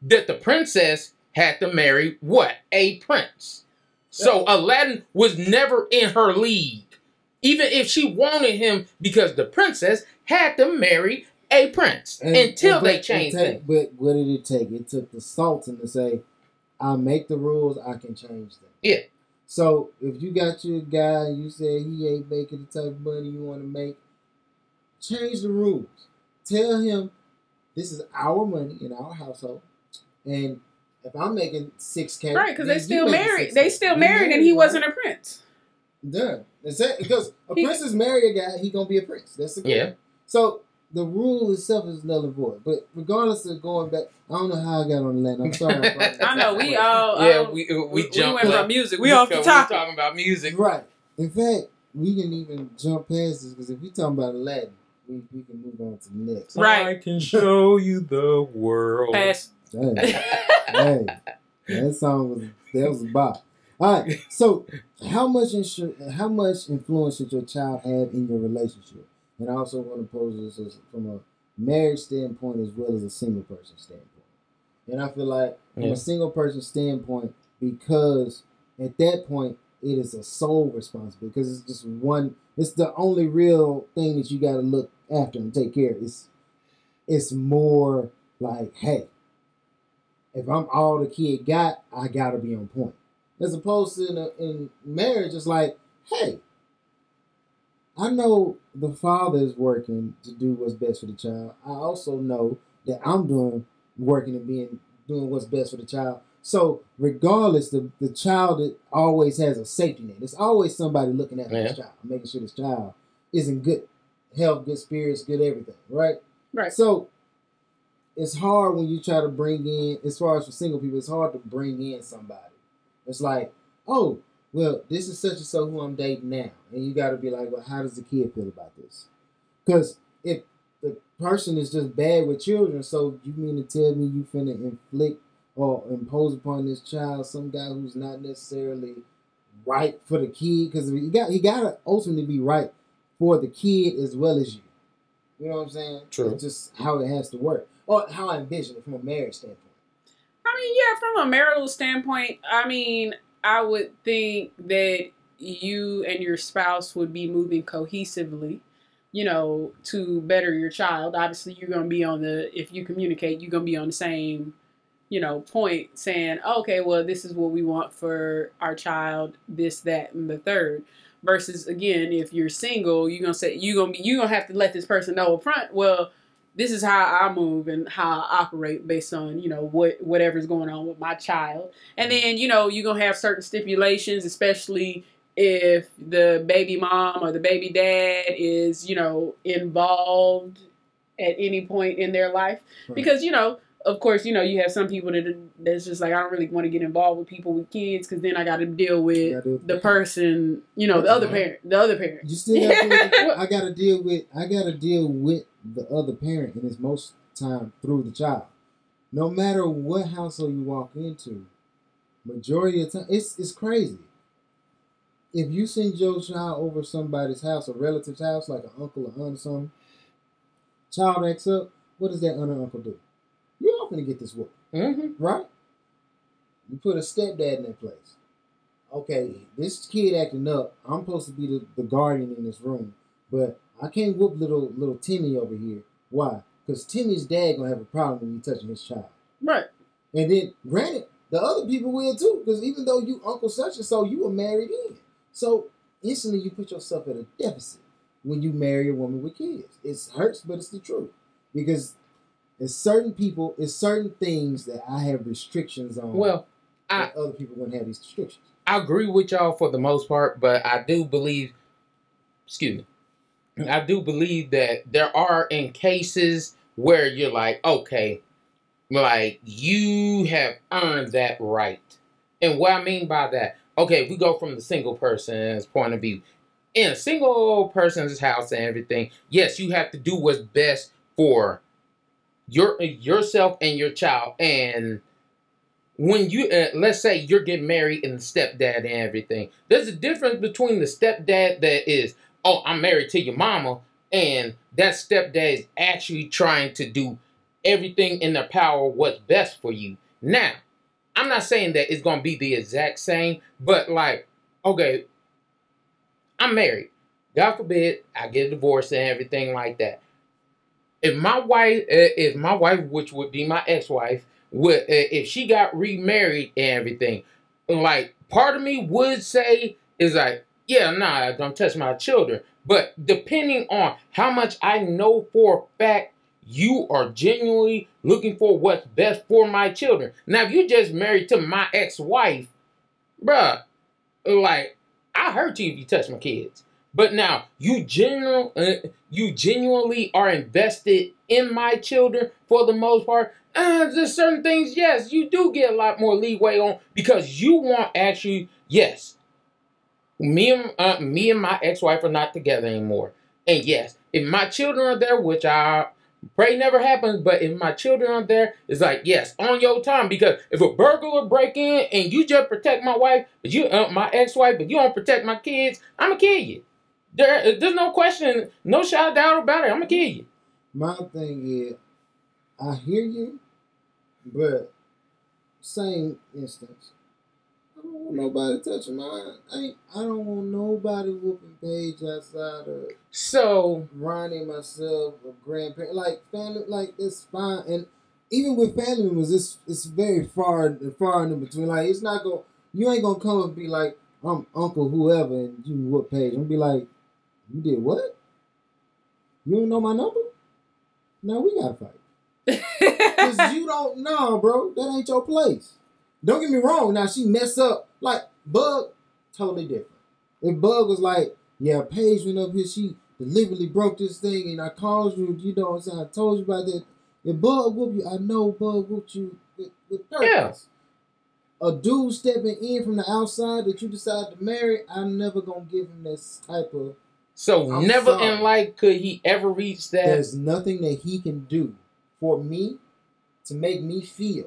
that the princess had to marry what? A prince. So Aladdin was never in her league. Even if she wanted him because the princess had to marry a prince And- until and- they changed it take- But what did it take? It took the Sultan to say, I make the rules, I can change them. Yeah. So if you got your guy, you said he ain't making the type of money you want to make, change the rules. Tell him this is our money in our household, and if I'm making six k, Right, because they still married. They still married, and he wasn't a prince. Done. That's it. Because a [LAUGHS] He- prince is married a guy, he gonna be a prince. That's the Yeah. So the rule itself is null and void. But regardless of going back, I don't know how I got on the land. I'm sorry. about [LAUGHS] that. I know we all. Yeah, we we, we, jumped went up. from music. We off the because topic. We talking about music. Right. In fact, we can even jump past this because if we talking about Aladdin, we, we can move on to the next. Right. I can show you the world. Pass. Hey, [LAUGHS] hey, that song was that was a bop. All right. [LAUGHS] So, how much insur- how much influence should your child have in your relationship? And I also want to pose this as, from a marriage standpoint as well as a single person standpoint. And I feel like from Yeah. a single person standpoint, because at that point it is a sole responsibility because it's just one. It's the only real thing that you got to look after and take care of. It's it's more like, hey, if I'm all the kid got, I gotta be on point. As opposed to in, a, in marriage, it's like, hey, I know the father is working to do what's best for the child. I also know that I'm doing working and being doing what's best for the child. So regardless, the, the child it always has a safety net. There's always somebody looking after this child, making sure this child is in good health, good spirits, good everything, right? Right. So it's hard when you try to bring in, as far as for single people, it's hard to bring in somebody. It's like, oh, well, this is such and so who I'm dating now, and you got to be like, well, how does the kid feel about this? Because if the person is just bad with children, so you mean to tell me you finna inflict or impose upon this child some guy who's not necessarily right for the kid? Because he got he got to ultimately be right for the kid as well as you. You know what I'm saying? True. It's just how it has to work, or how I envision it from a marriage standpoint. Mean, yeah, from a marital standpoint, I mean, I would think that you and your spouse would be moving cohesively, you know, to better your child. Obviously, you're going to be on the, if you communicate, you're going to be on the same, you know, point saying, okay, well, this is what we want for our child, this, that, and the third. Versus again, if you're single, you're gonna say you're gonna be you're gonna have to let this person know up front. Well, this is how I move and how I operate based on you know what whatever's going on with my child. And mm-hmm. then you know you're gonna have certain stipulations, especially if the baby mom or the baby dad is you know involved at any point in their life Right. because you know of course you know you have some people that that's just like I don't really want to get involved with people with kids because then I got to deal with Gotta the person you know the other uh-huh. parent the other parent. You still got to [LAUGHS] I got to deal with I got to deal with the other parent, and it's most time through the child. No matter what household you walk into, majority of time it's it's crazy. If you send your child over somebody's house, a relative's house, like an uncle or aunt or something, child acts up. What does that aunt or uncle do? You're not gonna get this whoop, Mm-hmm. right? You put a stepdad in that place. Okay, this kid acting up. I'm supposed to be the, the guardian in this room, but I can't whoop little little Timmy over here. Why? Because Timmy's dad gonna have a problem when you touching his child. Right. And then, granted, the other people will too, because even though you Uncle such and so, you were married in. So instantly, you put yourself at a deficit when you marry a woman with kids. It hurts, but it's the truth because it's certain people, it's certain things that I have restrictions on. Well, I other people wouldn't have these restrictions. I agree with y'all for the most part, but I do believe, excuse me, I do believe that there are in cases where you're like, okay, like you have earned that right. And what I mean by that, okay, we go from the single person's point of view, in a single person's house and everything, yes, you have to do what's best for your yourself and your child. And when you uh, let's say you're getting married and the stepdad and everything, there's a difference between the stepdad that is, oh, I'm married to your mama, and that stepdad is actually trying to do everything in their power what's best for you. Now, I'm not saying that it's gonna be the exact same, but like, okay, I'm married. God forbid I get a divorce and everything like that. If my wife, uh, if my wife, which would be my ex-wife, would uh, if she got remarried and everything, like part of me would say is like, yeah, nah, don't touch my children. But depending on how much I know for a fact you are genuinely looking for what's best for my children. Now, if you just married to my ex-wife, bruh, like I hurt you if you touch my kids. But now you genuine, uh, you genuinely are invested in my children for the most part. Uh, there's certain things, yes, you do get a lot more leeway on because you want actually, yes, me and uh, me and my ex-wife are not together anymore. And yes, if my children are there, which I Pray never happens, but if my children are there, it's like yes, on your time. Because if a burglar break in and you just protect my wife, but you uh, my ex-wife, but you don't protect my kids, I'ma kill you. There, there's no question, no shot doubt about it. I'ma kill you. My thing is, I hear you, but same instance. Want nobody touching mine. I ain't, I don't want nobody whooping Paige outside of So Ronnie, myself, or grandparent, like family, like it's fine. And even with family members, it's it's very far far in between. Like it's not gonna you ain't gonna come and be like I'm Uncle whoever and you whoop Paige. I'm be like, you did what? You don't know my number? Now we gotta fight. [LAUGHS] Cause you don't know, bro. That ain't your place. Don't get me wrong. Now she mess up. Like Bug, totally different. If Bug was like, yeah, Paige went up here, she deliberately broke this thing, and I called you. You know what I'm saying? I told you about that. If Bug whoop you, I know Bug whooped you with, with purpose. A dude stepping in from the outside that you decide to marry, I'm never gonna give him this type of. so I'm never sorry. in life could he ever reach that. There's nothing that he can do for me to make me feel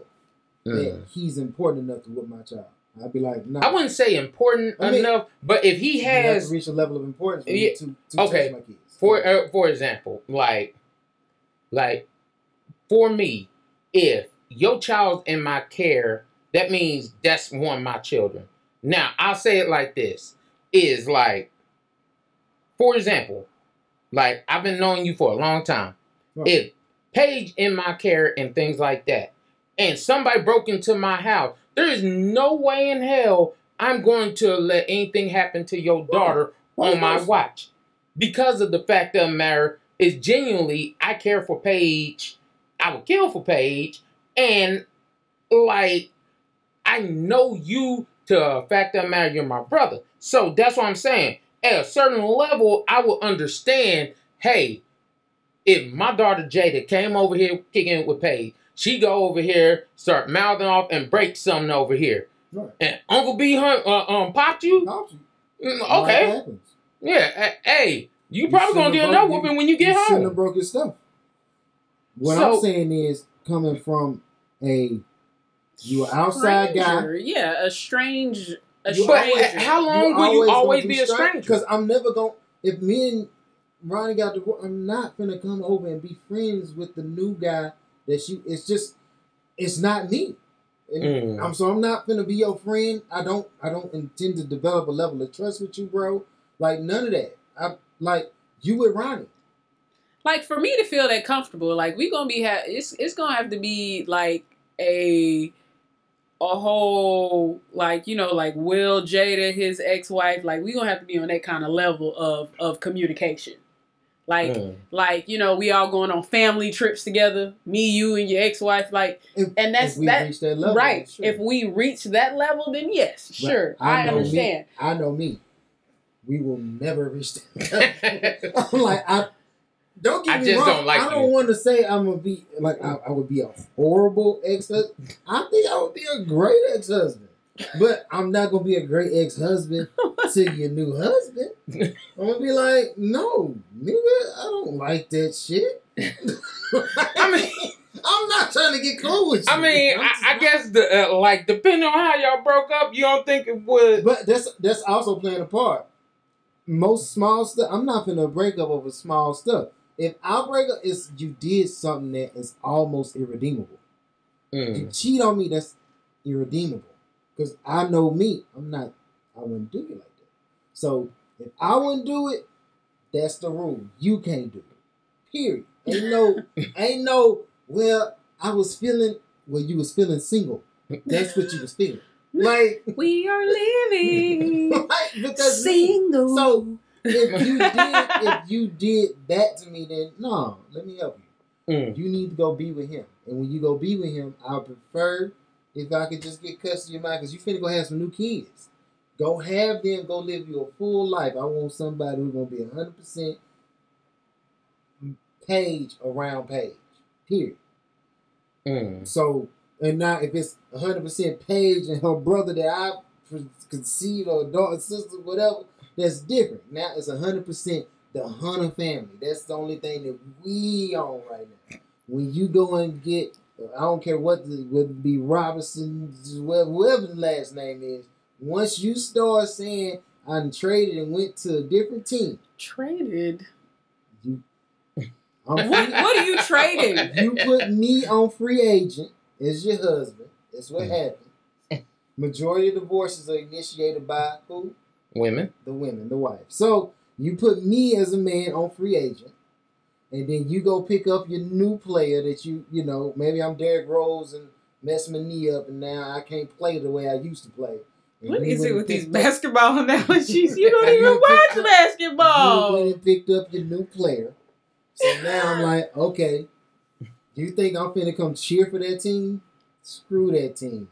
that Mm. he's important enough to whip my child. I'd be like, no. I wouldn't say important I mean, enough, but if he has to reach a level of importance for Yeah, me to, to okay. touch my kids. for uh, for example, like like for me, if your child's in my care, that means that's one of my children. Now I'll say it like this: is like, for example, like I've been knowing you for a long time. Right. If Paige in my care and things like that, and somebody broke into my house, there is no way in hell I'm going to let anything happen to your daughter on my watch. Because of the fact of the matter is genuinely I care for Paige. I would kill for Paige. And like I know you to a fact of the matter, you're my brother. So that's what I'm saying. At a certain level, I will understand, hey, if my daughter Jada came over here kicking with Paige, she go over here, start mouthing off and break something over here. Right. And Uncle B hun- uh, um popped you? Caught you. Mm, Okay. Yeah. Hey, you You probably gonna get have another broke- whooping when you get shouldn't have home. broke his stuff. What So- I'm saying is coming from a you an outside guy. Yeah, a strange, a You- But how long will you always be a stranger? Because I'm never going. to If me and Ronnie got divorced, I'm not gonna come over and be friends with the new guy that she. It's just, it's not me. And Mm. I'm so I'm not gonna be your friend. I don't. I don't intend to develop a level of trust with you, bro. Like none of that. I like you with Ronnie. like for me to feel that comfortable, like we gonna be ha- it's it's gonna have to be like a a whole like you know like Will Jada his ex wife like we gonna have to be on that kind of level of of communication, like Mm. like you know we all going on family trips together, me you and your ex wife like If, And that's- if we that- reach that level, right. sure. If we reach that level, then yes, But sure, I I, know me. understand. I know me. We will never reach that. [LAUGHS] I'm like I. Don't get I me just wrong. don't like I don't you. want to say I'm gonna be like I, I would be a horrible ex. husband I think I would be a great ex husband, but I'm not gonna be a great ex husband [LAUGHS] to your new husband. [LAUGHS] I'm gonna be like, no, nigga, I don't like that shit. [LAUGHS] I mean, I'm not trying to get cool with you. I mean, I, I guess the uh, like depending on how y'all broke up, you don't think it would. But that's that's also playing a part. Most small stuff. I'm not gonna break up over small stuff. If I break up, it's you did something that is almost irredeemable. You Mm. cheat on me, that's irredeemable. Because I know me, I'm not. I wouldn't do you like that. So if I wouldn't do it, that's the rule. You can't do it. Period. Ain't no. [LAUGHS] ain't no. Well, I was feeling. Well, you was feeling single. That's what you was feeling. Like. [LAUGHS] We are living [LAUGHS] because single. So if you did if you did that to me, then no, let me help you. Mm. You need to go be with him, and when you go be with him, I prefer if I could just get custody of mine because you finna go have some new kids. Go have them go live your full life. I want somebody who's gonna be hundred percent Paige around Paige. Period. Mm. So, and now if it's 100% Paige and her brother that I conceived or daughter, sister, whatever, that's different. Now it's 100% the Hunter family. That's the only thing that we own right now. When you go and get, I don't care what the, whether it be Robinson, whoever, whoever the last name is. Once you start saying I'm traded and went to a different team, Traded. you, [LAUGHS] I'm What, free, what are you trading? [LAUGHS] you put me on free agent as your husband. That's what mm. happened. Majority of divorces are initiated by who? Women. the women, the wife. So you put me as a man on free agent, and then you go pick up your new player that you, you know, maybe I'm Derrick Rose and mess my knee up, and now I can't play the way I used to play. And What you is went it with these picked up- basketball [LAUGHS] analogies? You don't even picked watch up- You basketball. went and picked up your new player. So now I'm like, okay, do you think I'm finna come cheer for that team? Screw that team.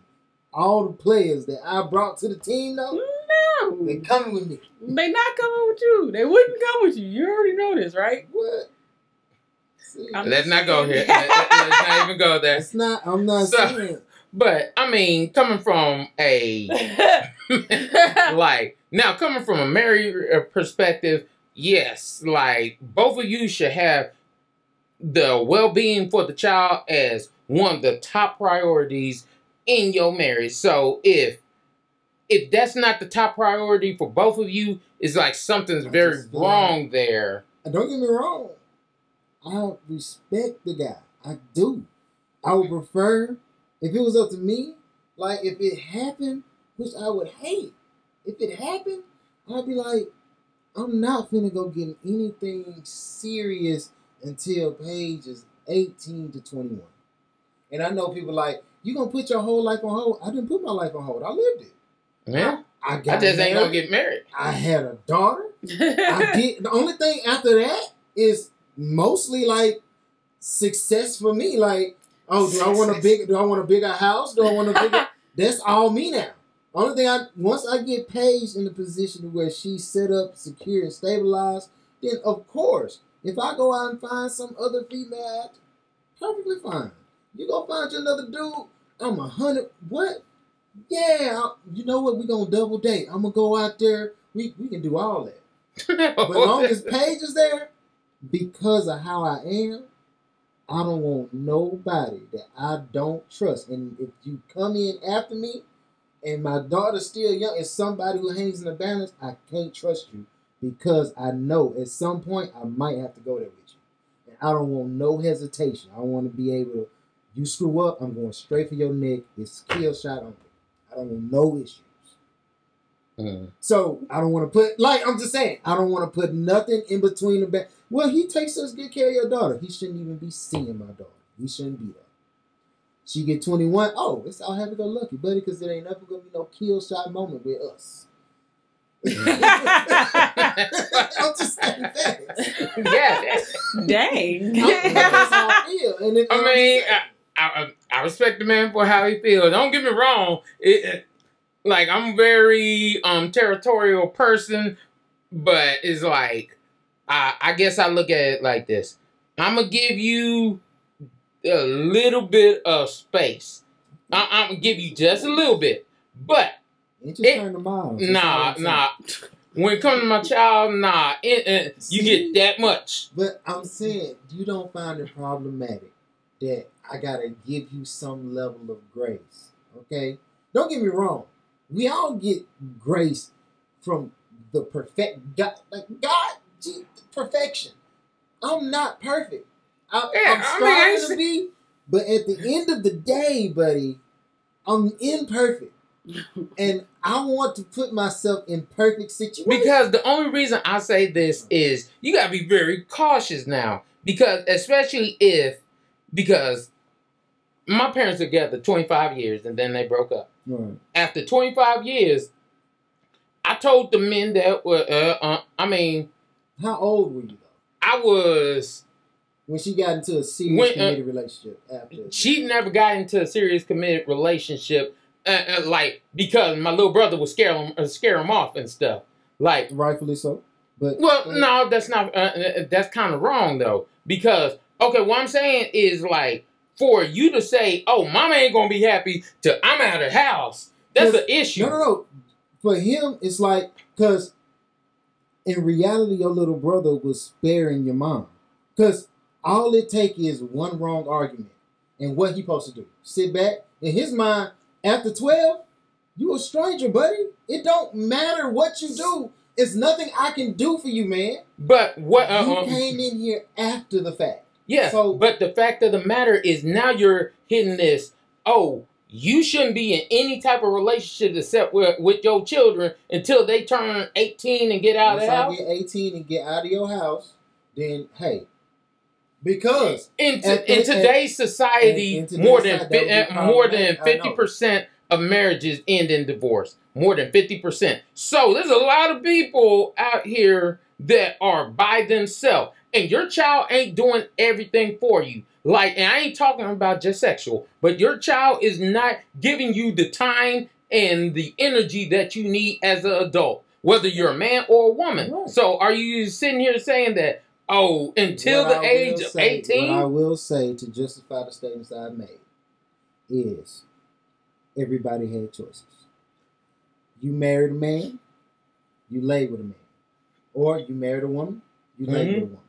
All the players that I brought to the team, though, no. they No, coming with me. they not coming with you. They wouldn't come with you. You already know this, right? What? See, Let's not go here. Let- let- Let's not even go there. It's not. I'm not So- saying. But I mean, coming from a [LAUGHS] like now coming from a married uh, perspective, yes, like both of you should have the well-being for the child as one of the top priorities in your marriage. So if if that's not the top priority for both of you, it's like something's I very just feel wrong there. Don't get me wrong. I respect the guy. I do. I would prefer if it was up to me. Like if it happened, which I would hate. If it happened, I'd be like, I'm not finna go get anything serious until Paige is 18 to 21. And I know people like, you gonna put your whole life on hold? I didn't put my life on hold. I lived it. Yeah, I I got just ain't gonna get married. I had a daughter. [LAUGHS] I did. The only thing after that is mostly like success for me. Like, oh, do I want a big? Do I want a bigger house? Do I want a bigger? [LAUGHS] That's all me now. Only thing I once I get Paige in the position where she's set up, secure, and stabilized, then of course, if I go out and find some other female, perfectly fine. You go find you another dude. I'm a hundred. What? Yeah, I- you know what? We gonna double date. I'm gonna go out there. We we can do all that. [LAUGHS] But long as Paige is there, because of how I am, I don't want nobody that I don't trust. And if you come in after me, and my daughter's still young, and somebody who hangs in the balance, I can't trust you because I know at some point I might have to go there with you. And I don't want no hesitation. I want to be able to. You screw up, I'm going straight for your neck. It's kill shot on me. I don't want no issues. Mm. So I don't want to put like I'm just saying I don't want to put nothing in between the back. Well, he takes us good care of your daughter. He shouldn't even be seeing my daughter. He shouldn't be there. She get 21. Oh, it's all happy go lucky, buddy, because there ain't never gonna be no kill shot moment with us. [LAUGHS] I'm just saying that. yeah, Dang. That's how I feel. And then, I mean, I, I, I respect the man for how he feels. Don't get me wrong. It, it- like I'm very um territorial person, but it's like I I guess I look at it like this. I'm gonna give you a little bit of space. I, I'm gonna give you just a little bit, but it- just turn the miles. That's nah, nah. When it comes to my child, nah, it, it- you See? get that much. But I'm saying you don't find it problematic that I gotta give you some level of grace. Okay? Don't get me wrong. We all get grace from the perfect God like God perfection. I'm not perfect. I, Yeah, I'm I mean, striving to be, but at the end of the day, buddy, I'm imperfect. [LAUGHS] and I want to put myself in perfect situations. Because the only reason I say this is you gotta be very cautious now. Because especially if because my parents were together 25 years and then they broke up. Right. After 25 years, I told the men that were uh, uh I mean, How old were you though? I was when she got into a serious When, uh, committed relationship after she never got into a serious committed relationship uh, uh, like because my little brother would scare him uh, scare him off and stuff. Like rightfully so but Well, no, that's not. That's kind of wrong though, because okay, what I'm saying is like for you to say, "Oh, mama ain't gonna be happy till I'm out of the house." That's the issue. no no no for him it's like because in reality, your little brother was sparing your mom. Because all it take is one wrong argument. And what he supposed to do? Sit back. In his mind, after 12, you a stranger, buddy. It don't matter what you do. It's nothing I can do for you, man. But what? Uh, you um, came in here after the fact. Yeah, So- but the fact of the matter is now you're hitting this. Oh, you shouldn't be in any type of relationship except with, with your children until they turn 18 and get out Once of the I house. get 18 and get out of your house, then hey, because In, in today's society, in today's more than fi- that would be more than fifty percent of marriages end in divorce. More than fifty percent. So there's a lot of people out here that are by themselves, and your child ain't doing everything for you. Like, and I ain't talking about just sexual, but your child is not giving you the time and the energy that you need as an adult, whether you're a man or a woman. Right. So are you sitting here saying that? Oh, until what the I age of say- eighteen. What I will say to justify the statements I've made is everybody had choices. You married a man, you lay with a man. Or you married a woman, you lay Mhm. with a woman.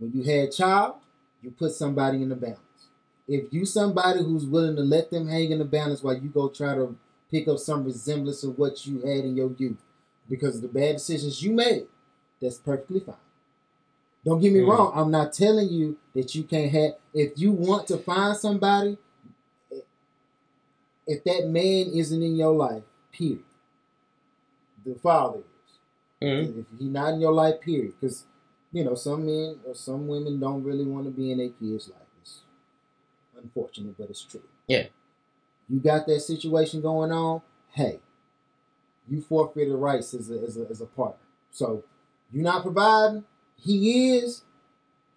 When you had a child, you put somebody in the balance. If you somebody who's willing to let them hang in the balance while you go try to pick up some resemblance of what you had in your youth because of the bad decisions you made, that's perfectly fine. Don't get me Mhm. wrong. I'm not telling you that you can't have. If you want to find somebody, if that man isn't in your life, period. The father is. Mhm. If he's not in your life, period. Because you know some men or some women don't really want to be in their kids' life. It's unfortunate, but it's true. Yeah. You got that situation going on. Hey, you forfeited rights as a, as a, as a partner. So you're not providing. He is.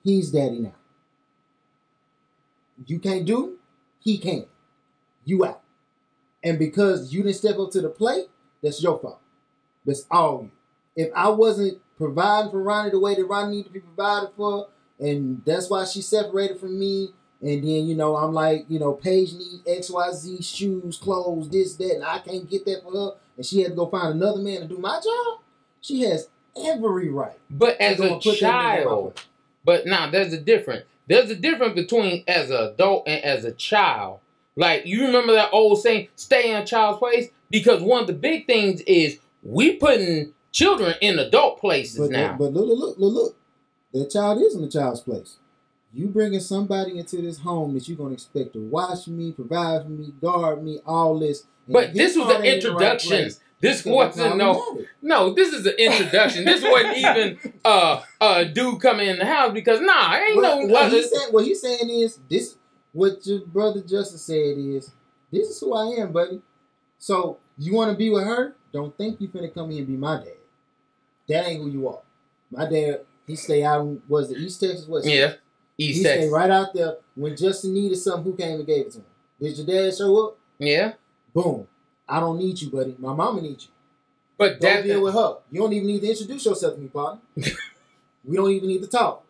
He's daddy now. You can't do. He can. You out. And because you didn't step up to the plate, that's your fault. That's all you. If I wasn't providing for Ronnie the way that Ronnie needed to be provided for, and that's why she separated from me, and then you know I'm like, you know, Paige need X Y Z shoes, clothes, this that, and I can't get that for her, and she had to go find another man to do my job. She has every right. But as a put that nigga in my child, but now there's a difference. There's a difference between as an adult and as a child. Like you remember that old saying, "Stay in a child's place," because one of the big things is we putting children in adult places But, now. but look, look, look, look. That child is in the child's place. You bringing somebody into this home that you're gonna expect to watch me, provide for me, guard me, all this. But this was an ain't in right introduction. This wasn't no. how we have it. No, this is an introduction. this wasn't [LAUGHS] even uh, a dude coming in the house because nah, ain't no what, other. he's saying, what he's saying is this. What your brother Justice said is, this is who I am, buddy. So you want to be with her? Don't think you finna come here and be my dad. That ain't who you are. My dad, he stay out. in- Was it East Texas? What? Yeah, He East stay Texas. right out there. When Justin needed something, who came and gave it to him? Did your dad show up? Yeah, Boom. I don't need you, buddy. My mama needs you. but Go that. deal with her. You don't even need to introduce yourself to me, partner. [LAUGHS] we don't even need to talk.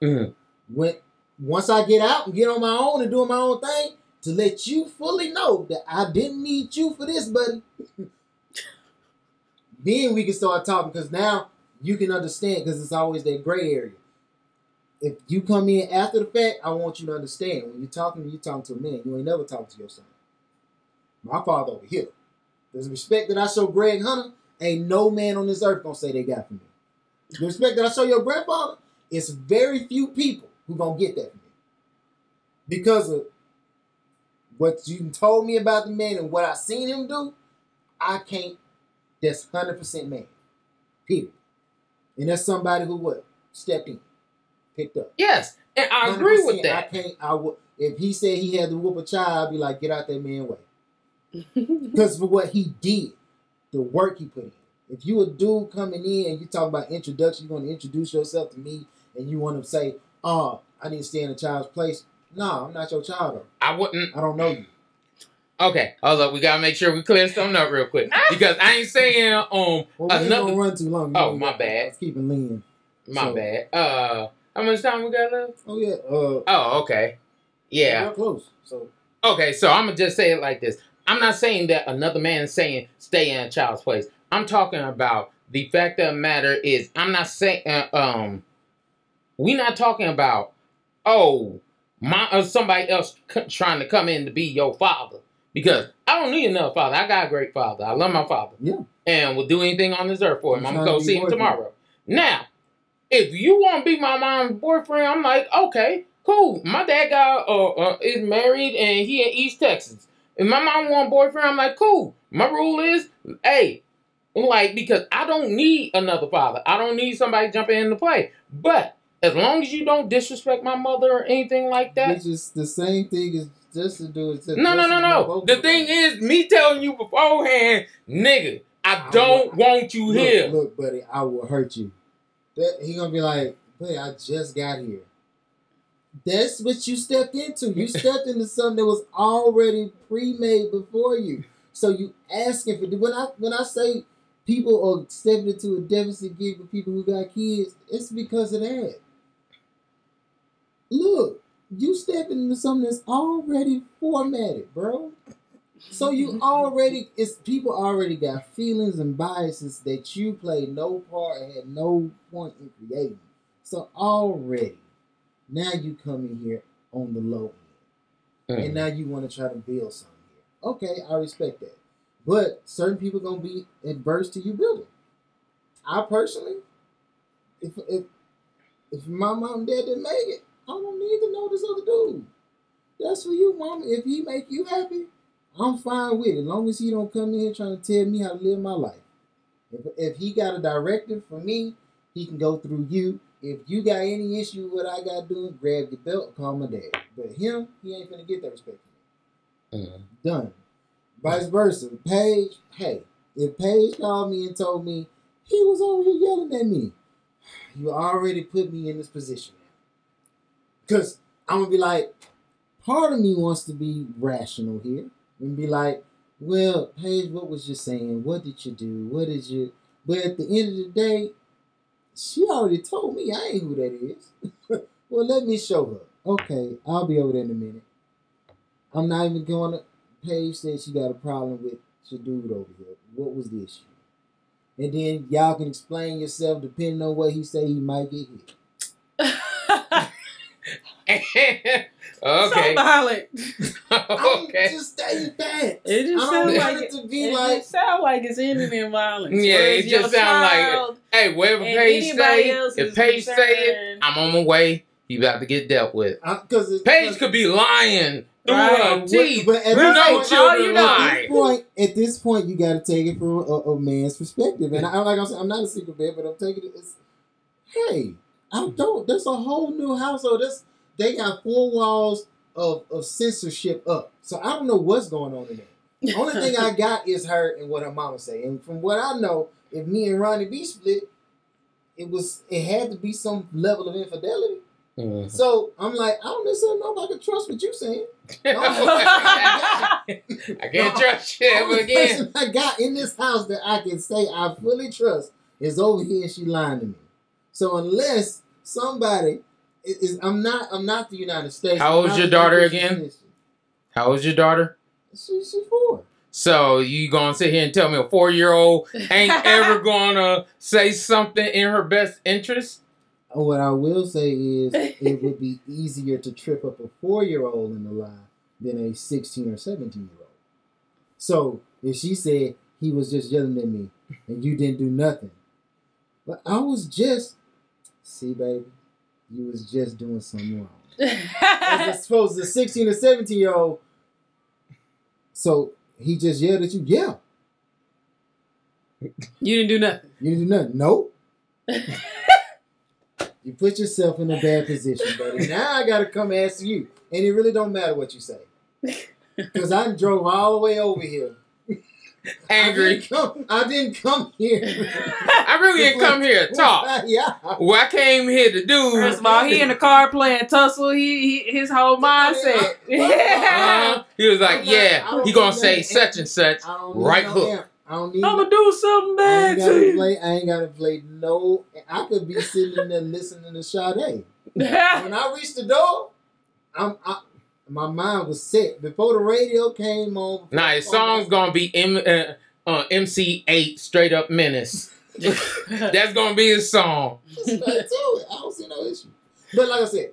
Mhm. When once I get out and get on my own and doing my own thing, to let you fully know that I didn't need you for this, buddy. [LAUGHS] then we can start talking because now you can understand because it's always that gray area. If you come in after the fact, I want you to understand when you're talking, you're talking to a man. You ain't never talking to your son. My father over here. The respect that I show Greg Hunter, ain't no man on this earth gonna say they got from me. The respect that I show your grandfather, it's very few people who gonna get that from me. Because of what you told me about the man and what I seen him do, I can't. That's hundred percent man. Period. And that's somebody who what stepped in, picked up. Yes, and I agree with that. I can't. I would. If he said he had to whoop a child, I'd be like, get out that man way. [LAUGHS] Because for what he did, the work he put in. If you a dude coming in and you talk about introduction, you're going to introduce yourself to me, and you want to say, "Oh, I need to stay in a child's place." No, I'm not your child. Though. I wouldn't. I don't know you. Okay, hold up. We gotta make sure we clear something up real quick because I ain't saying um Well, we Another- gonna run too long. You Oh, know, my I bad. was keeping lean. my So- bad. Uh, how much time we got left? Oh yeah. Uh, Oh, okay. Yeah. We're close. So Okay, so I'm gonna just say it like this. I'm not saying that another man is saying stay in a child's place. I'm talking about the fact of the matter is, I'm not saying, uh, um, we not talking about, oh, my uh, somebody else c- trying to come in to be your father because I don't need another father. I got a great father. I love my father. Yeah. And will do anything on this earth for him. He's I'm gonna go see him tomorrow. Now, if you want to be my mom's boyfriend, I'm like, okay, cool. My dad got uh, uh is married and he in East Texas. If my mom want a boyfriend, I'm like, cool. My rule is, hey, like because I don't need another father. I don't need somebody jumping into play. But as long as you don't disrespect my mother or anything like that, Which is the same thing as just to do it. no, no, no, no. The thing is, me telling you beforehand, nigga, I I don't want you look, here. Look, buddy, I will hurt you. That he gonna be like, buddy, I just got here. That's what you stepped into. You [LAUGHS] stepped into something that was already pre-made before you. So you asking for when I when I say people are stepping into a deficit gig for people who got kids, it's because of that. Look, you stepping into something that's already formatted, bro. So you [LAUGHS] already it's people already got feelings and biases that you played no part and had no point in creating. So already, now you come in here on the low end, Mm. and now you want to try to build something here. Okay, I respect that, but certain people gonna be adverse to you building. I personally, if if if my mom and dad didn't make it, I don't need to know this other dude. That's for you, mom. If he make you happy, I'm fine with it. As long as he don't come in here trying to tell me how to live my life. If, if he got a directive for me, he can go through you. If you got any issue with what I got doing, grab your belt, call my dad. But him, he ain't gonna get that respect. Mm. Done. Vice versa. Paige, hey, if Paige called me and told me he was over here yelling at me, you already put me in this position. Because I'm gonna be like, part of me wants to be rational here and be like, well, Paige, what was you saying? What did you do? What did you? But at the end of the day, she already told me I ain't who that is. [LAUGHS] well, let me show her. Okay, I'll be over there in a minute. I'm not even going to. Paige said she got a problem with your dude over here. What was the issue? And then y'all can explain yourself depending on what he say. He might get hit. [LAUGHS] okay. So violent. I'm okay. just stating facts. It just sounds like it to be it like just sound like it's ending in violence. Yeah, Whereas it just your sound like Hey, whatever and Paige anybody say, else if is Paige say it, I'm on my way. He about to get dealt with. because Paige could be lying through Right. her teeth. But at this oh, know point- children you lie. At this point, at this point, you got to take it from a, a man's perspective, and I, like I'm saying, I'm not a secret bed, but I'm taking it. As, hey, I don't. There's a whole new household. This they got four walls of, of censorship up, so I don't know what's going on in there. The only thing I [LAUGHS] got is her and what her mama say, and from what I know, if me and Ronnie B split, it was it had to be some level of infidelity. Mhm. So I'm like, I don't necessarily know if I can trust what you're saying. [LAUGHS] I can't No. trust you ever Only again. person I got in this house that I can say I fully trust is over here and she lying to me. So unless somebody I'm not I'm not the United States. How old's your daughter again? Christian How old's your daughter? She, she four. So you gonna sit here and tell me a four year old ain't [LAUGHS] ever gonna say something in her best interest? Uh, what I will say is it would be easier to trip up a four year old in the lie than a 16 or 17 year old. So if she said he was just yelling at me and you didn't do nothing, but I was just, see, baby, you was just doing something wrong. [LAUGHS] As opposed to the 16 or 17 year old, so he just yelled at you, yeah, you didn't do nothing. you didn't do nothing. Nope. [LAUGHS] you put yourself in a bad position, buddy. Now I gotta come ask you, and it really don't matter what you say, [LAUGHS] because I drove all the way over here. I Angry. didn't come, I didn't come here. [LAUGHS] I really didn't come here to talk. yeah. What I came here to do. First of all, he in the car playing tussle. He, he his whole mindset. [LAUGHS] Uh, he was like, I'm not- yeah, don't he gonna say nothing. such and such. I don't need Right hook. amp. I don't need I'm gonna do something bad to you. play. I ain't gotta play no. I could be sitting in there listening to Sade. [LAUGHS] When I reach the door, I'm. I, my mind was set before the radio came on. Nah, his song's gonna be M, uh, uh, MC Eiht straight up menace. [LAUGHS] That's gonna be his song. Just straight to it. I don't see no issue. But like I said,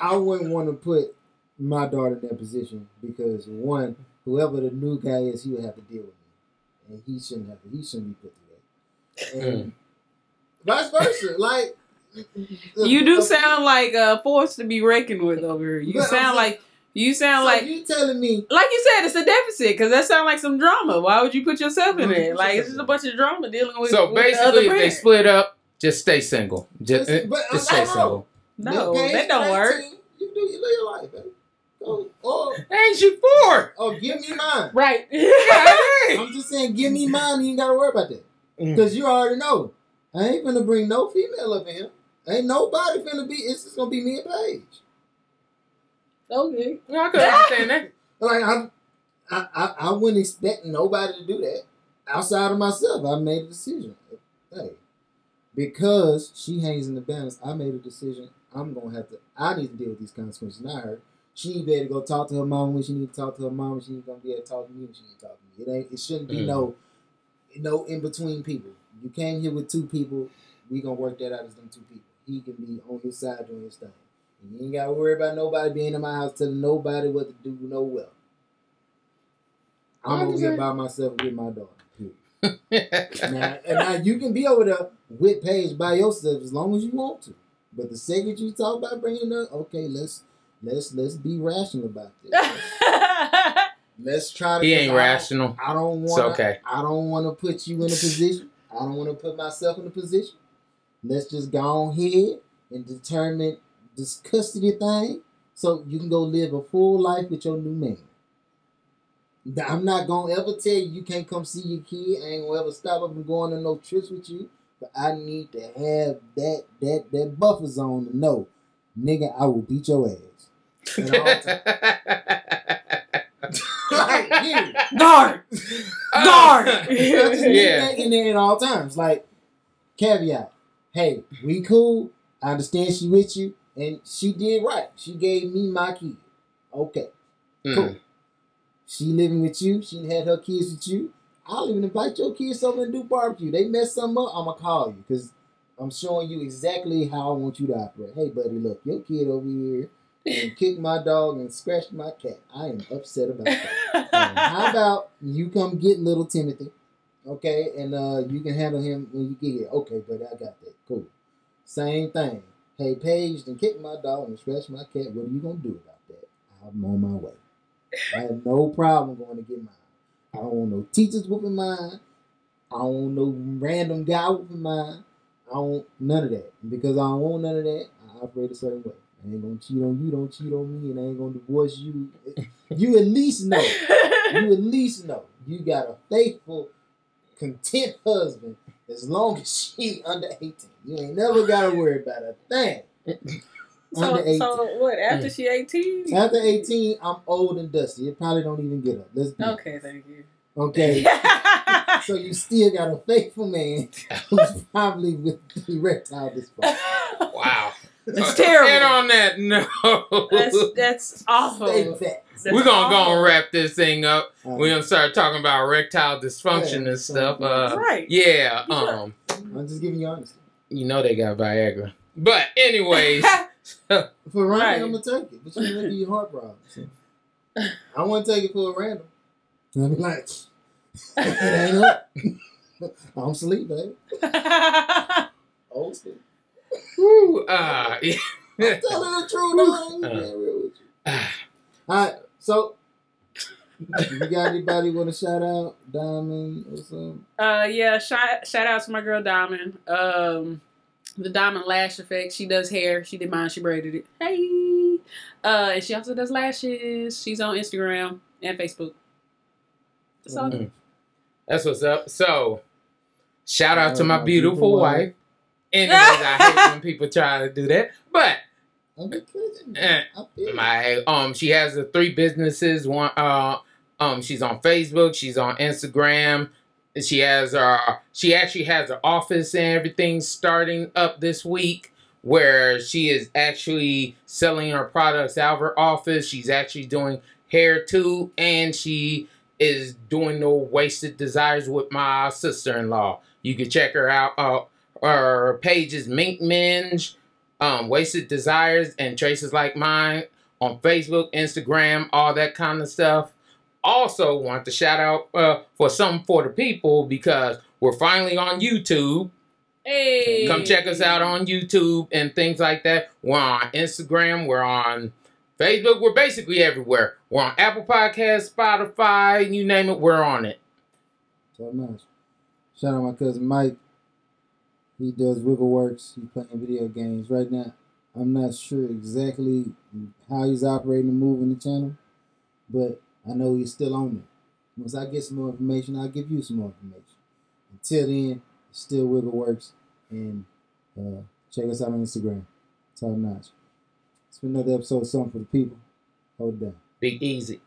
I wouldn't want to put my daughter in that position because one, whoever the new guy is, he would have to deal with me, and he shouldn't have to. He shouldn't be put through that. And vice versa, like you do sound like a force to be reckoned with over here. You But sound saying- like you sound So like you telling me like you said, it's a deficit because that sounds like some drama. Why would you put yourself in it? Like it's just a bunch of drama dealing with. So with the other basically, if they split up, just stay single. Just, Listen, but just I- I stay uh-huh. single. no, Paige that don't at work. You do you live your life, baby. Go, or, Ain't you for? or oh, give me mine. Right. [LAUGHS] I'm just saying, give me mine. You ain't gotta worry about that Mm. because you already know. I ain't gonna bring no female up in here. Ain't nobody finna be. It's just gonna be me and Paige. okay. No, I can [LAUGHS] understand that. Like I, I, I, I wouldn't expect nobody to do that outside of myself. I made a decision. Hey, because she hangs in the balance, I made a decision. I'm gonna have to. I need to deal with these consequences, not her. She need to be able to go talk to her mom when she need to talk to her mom. and She ain't gonna be able to talk to me when she need to talk to me. It ain't. It shouldn't be Mm. no, no in between people. You came here with two people. We gonna work that out as them two people. He can be on his side doing his thing. And you ain't gotta worry about nobody being in my house telling nobody what to do. No well. I'm over here by myself with my daughter. [LAUGHS] now, and now you can be over there with Paige by yourself as long as you want to. But the second you talk about bringing her, okay, let's let's let's be rational about this. Let's, [LAUGHS] let's try to. he 'cause ain't I rational. I don't want. okay. I don't want to put you in a position. I don't want to put myself in a position. Let's just go on here and determine this custody thing, so you can go live a full life with your new man. I'm not gonna ever tell you you can't come see your kid. I ain't gonna ever stop up from going on no trips with you. But I need to have that that that buffer zone to know, nigga, I will beat your ass. At all times. [LAUGHS] like, period. Guard. Guard. I just need Yeah. that in there at all times. Like, caveat. Hey, we cool. I understand she with you. And she did right. She gave me my kid. Okay. Mm. Cool. She living with you. She had her kids with you. I'll even invite your kids over and do barbecue. They mess something up, I'ma call you because I'm showing you exactly how I want you to operate. Hey, buddy, look, your kid over here and kicked my dog and scratched my cat. I am upset about that. [LAUGHS] How about you come get little Timothy, okay, and uh, you can handle him when you get here. Okay, buddy, I got that. Cool. Same thing. Hey, Paige, then kick my dog and scratch my cat. What are you gonna do about that? I'm on my way. I have no problem going to get mine. I don't want no teachers whooping mine. I don't want no random guy whooping mine. I don't want none of that. And because I don't want none of that, I operate a certain way. I ain't gonna cheat on you, don't cheat on me, and I ain't gonna divorce you. You at least know. [LAUGHS] You at least know. You got a faithful, content husband as long as she under 18. You ain't never gotta worry about a thing. [LAUGHS] under so, 18. so what? After she eighteen? After 18, I'm old and dusty. It probably don't even get up. Let's be Okay, thank you. okay. [LAUGHS] So you still got a faithful man [LAUGHS] who's probably with the erectile dysfunction. Wow. That's [LAUGHS] terrible. And on that note, That's that's awful. That's we're gonna go awful. and wrap this thing up. Uh, We're gonna start talking about erectile dysfunction Yeah, and stuff. so- Uh, Right. yeah. Yeah. Um, I'm just giving you honesty. you know they got Viagra, but anyways, [LAUGHS] [LAUGHS] For random, Right. I'm gonna take it, but you're gonna give you heart problems. I want to take it for a random. I'll be like, it ain't up. I'm asleep, baby. Old school. Whew, uh, [LAUGHS] yeah. Telling the truth, though. I Uh. being real with you. All right, so you got anybody want to shout out Diamond or something? Uh, yeah, shout shout out to my girl Diamond. Um, the Diamond Lash Effect. She does hair. She did mine. She braided it. Hey. Uh, and she also does lashes. She's on Instagram and Facebook. That's all. Mhm. That's what's up. So, shout out to Uh, my my beautiful beautiful wife. Wife. Anyways, I hate [LAUGHS] when people try to do that, but I'm just kidding. Eh, I feel it. my um, she has the three businesses. One, uh, um, she's on Facebook. She's on Instagram. She has uh, she actually has an office and everything starting up this week where she is actually selling her products out of her office. She's actually doing hair too, and she is doing no wasted desires with my sister-in-law. You can check her out. Uh, her pages Mink Minge, um, Wasted Desires, and Traces Like Mine on Facebook, Instagram, all that kind of stuff. Also, want to shout out uh, for something for the people because we're finally on YouTube. Hey, Come check us out on YouTube and things like that. We're on Instagram. We're on Facebook. We're basically everywhere. We're on Apple Podcasts, Spotify, you name it, we're on it. Top notch. Shout out my cousin Mike. He does Wiggle Works. He's playing video games right now. I'm not sure exactly how he's operating and moving the channel, but I know he's still on it. Once I get some more information, I'll give you some more information. Until then, still Wiggle Works, and uh, check us out on Instagram. Top notch. It's been another episode of Something for the People. Hold it down. Big easy.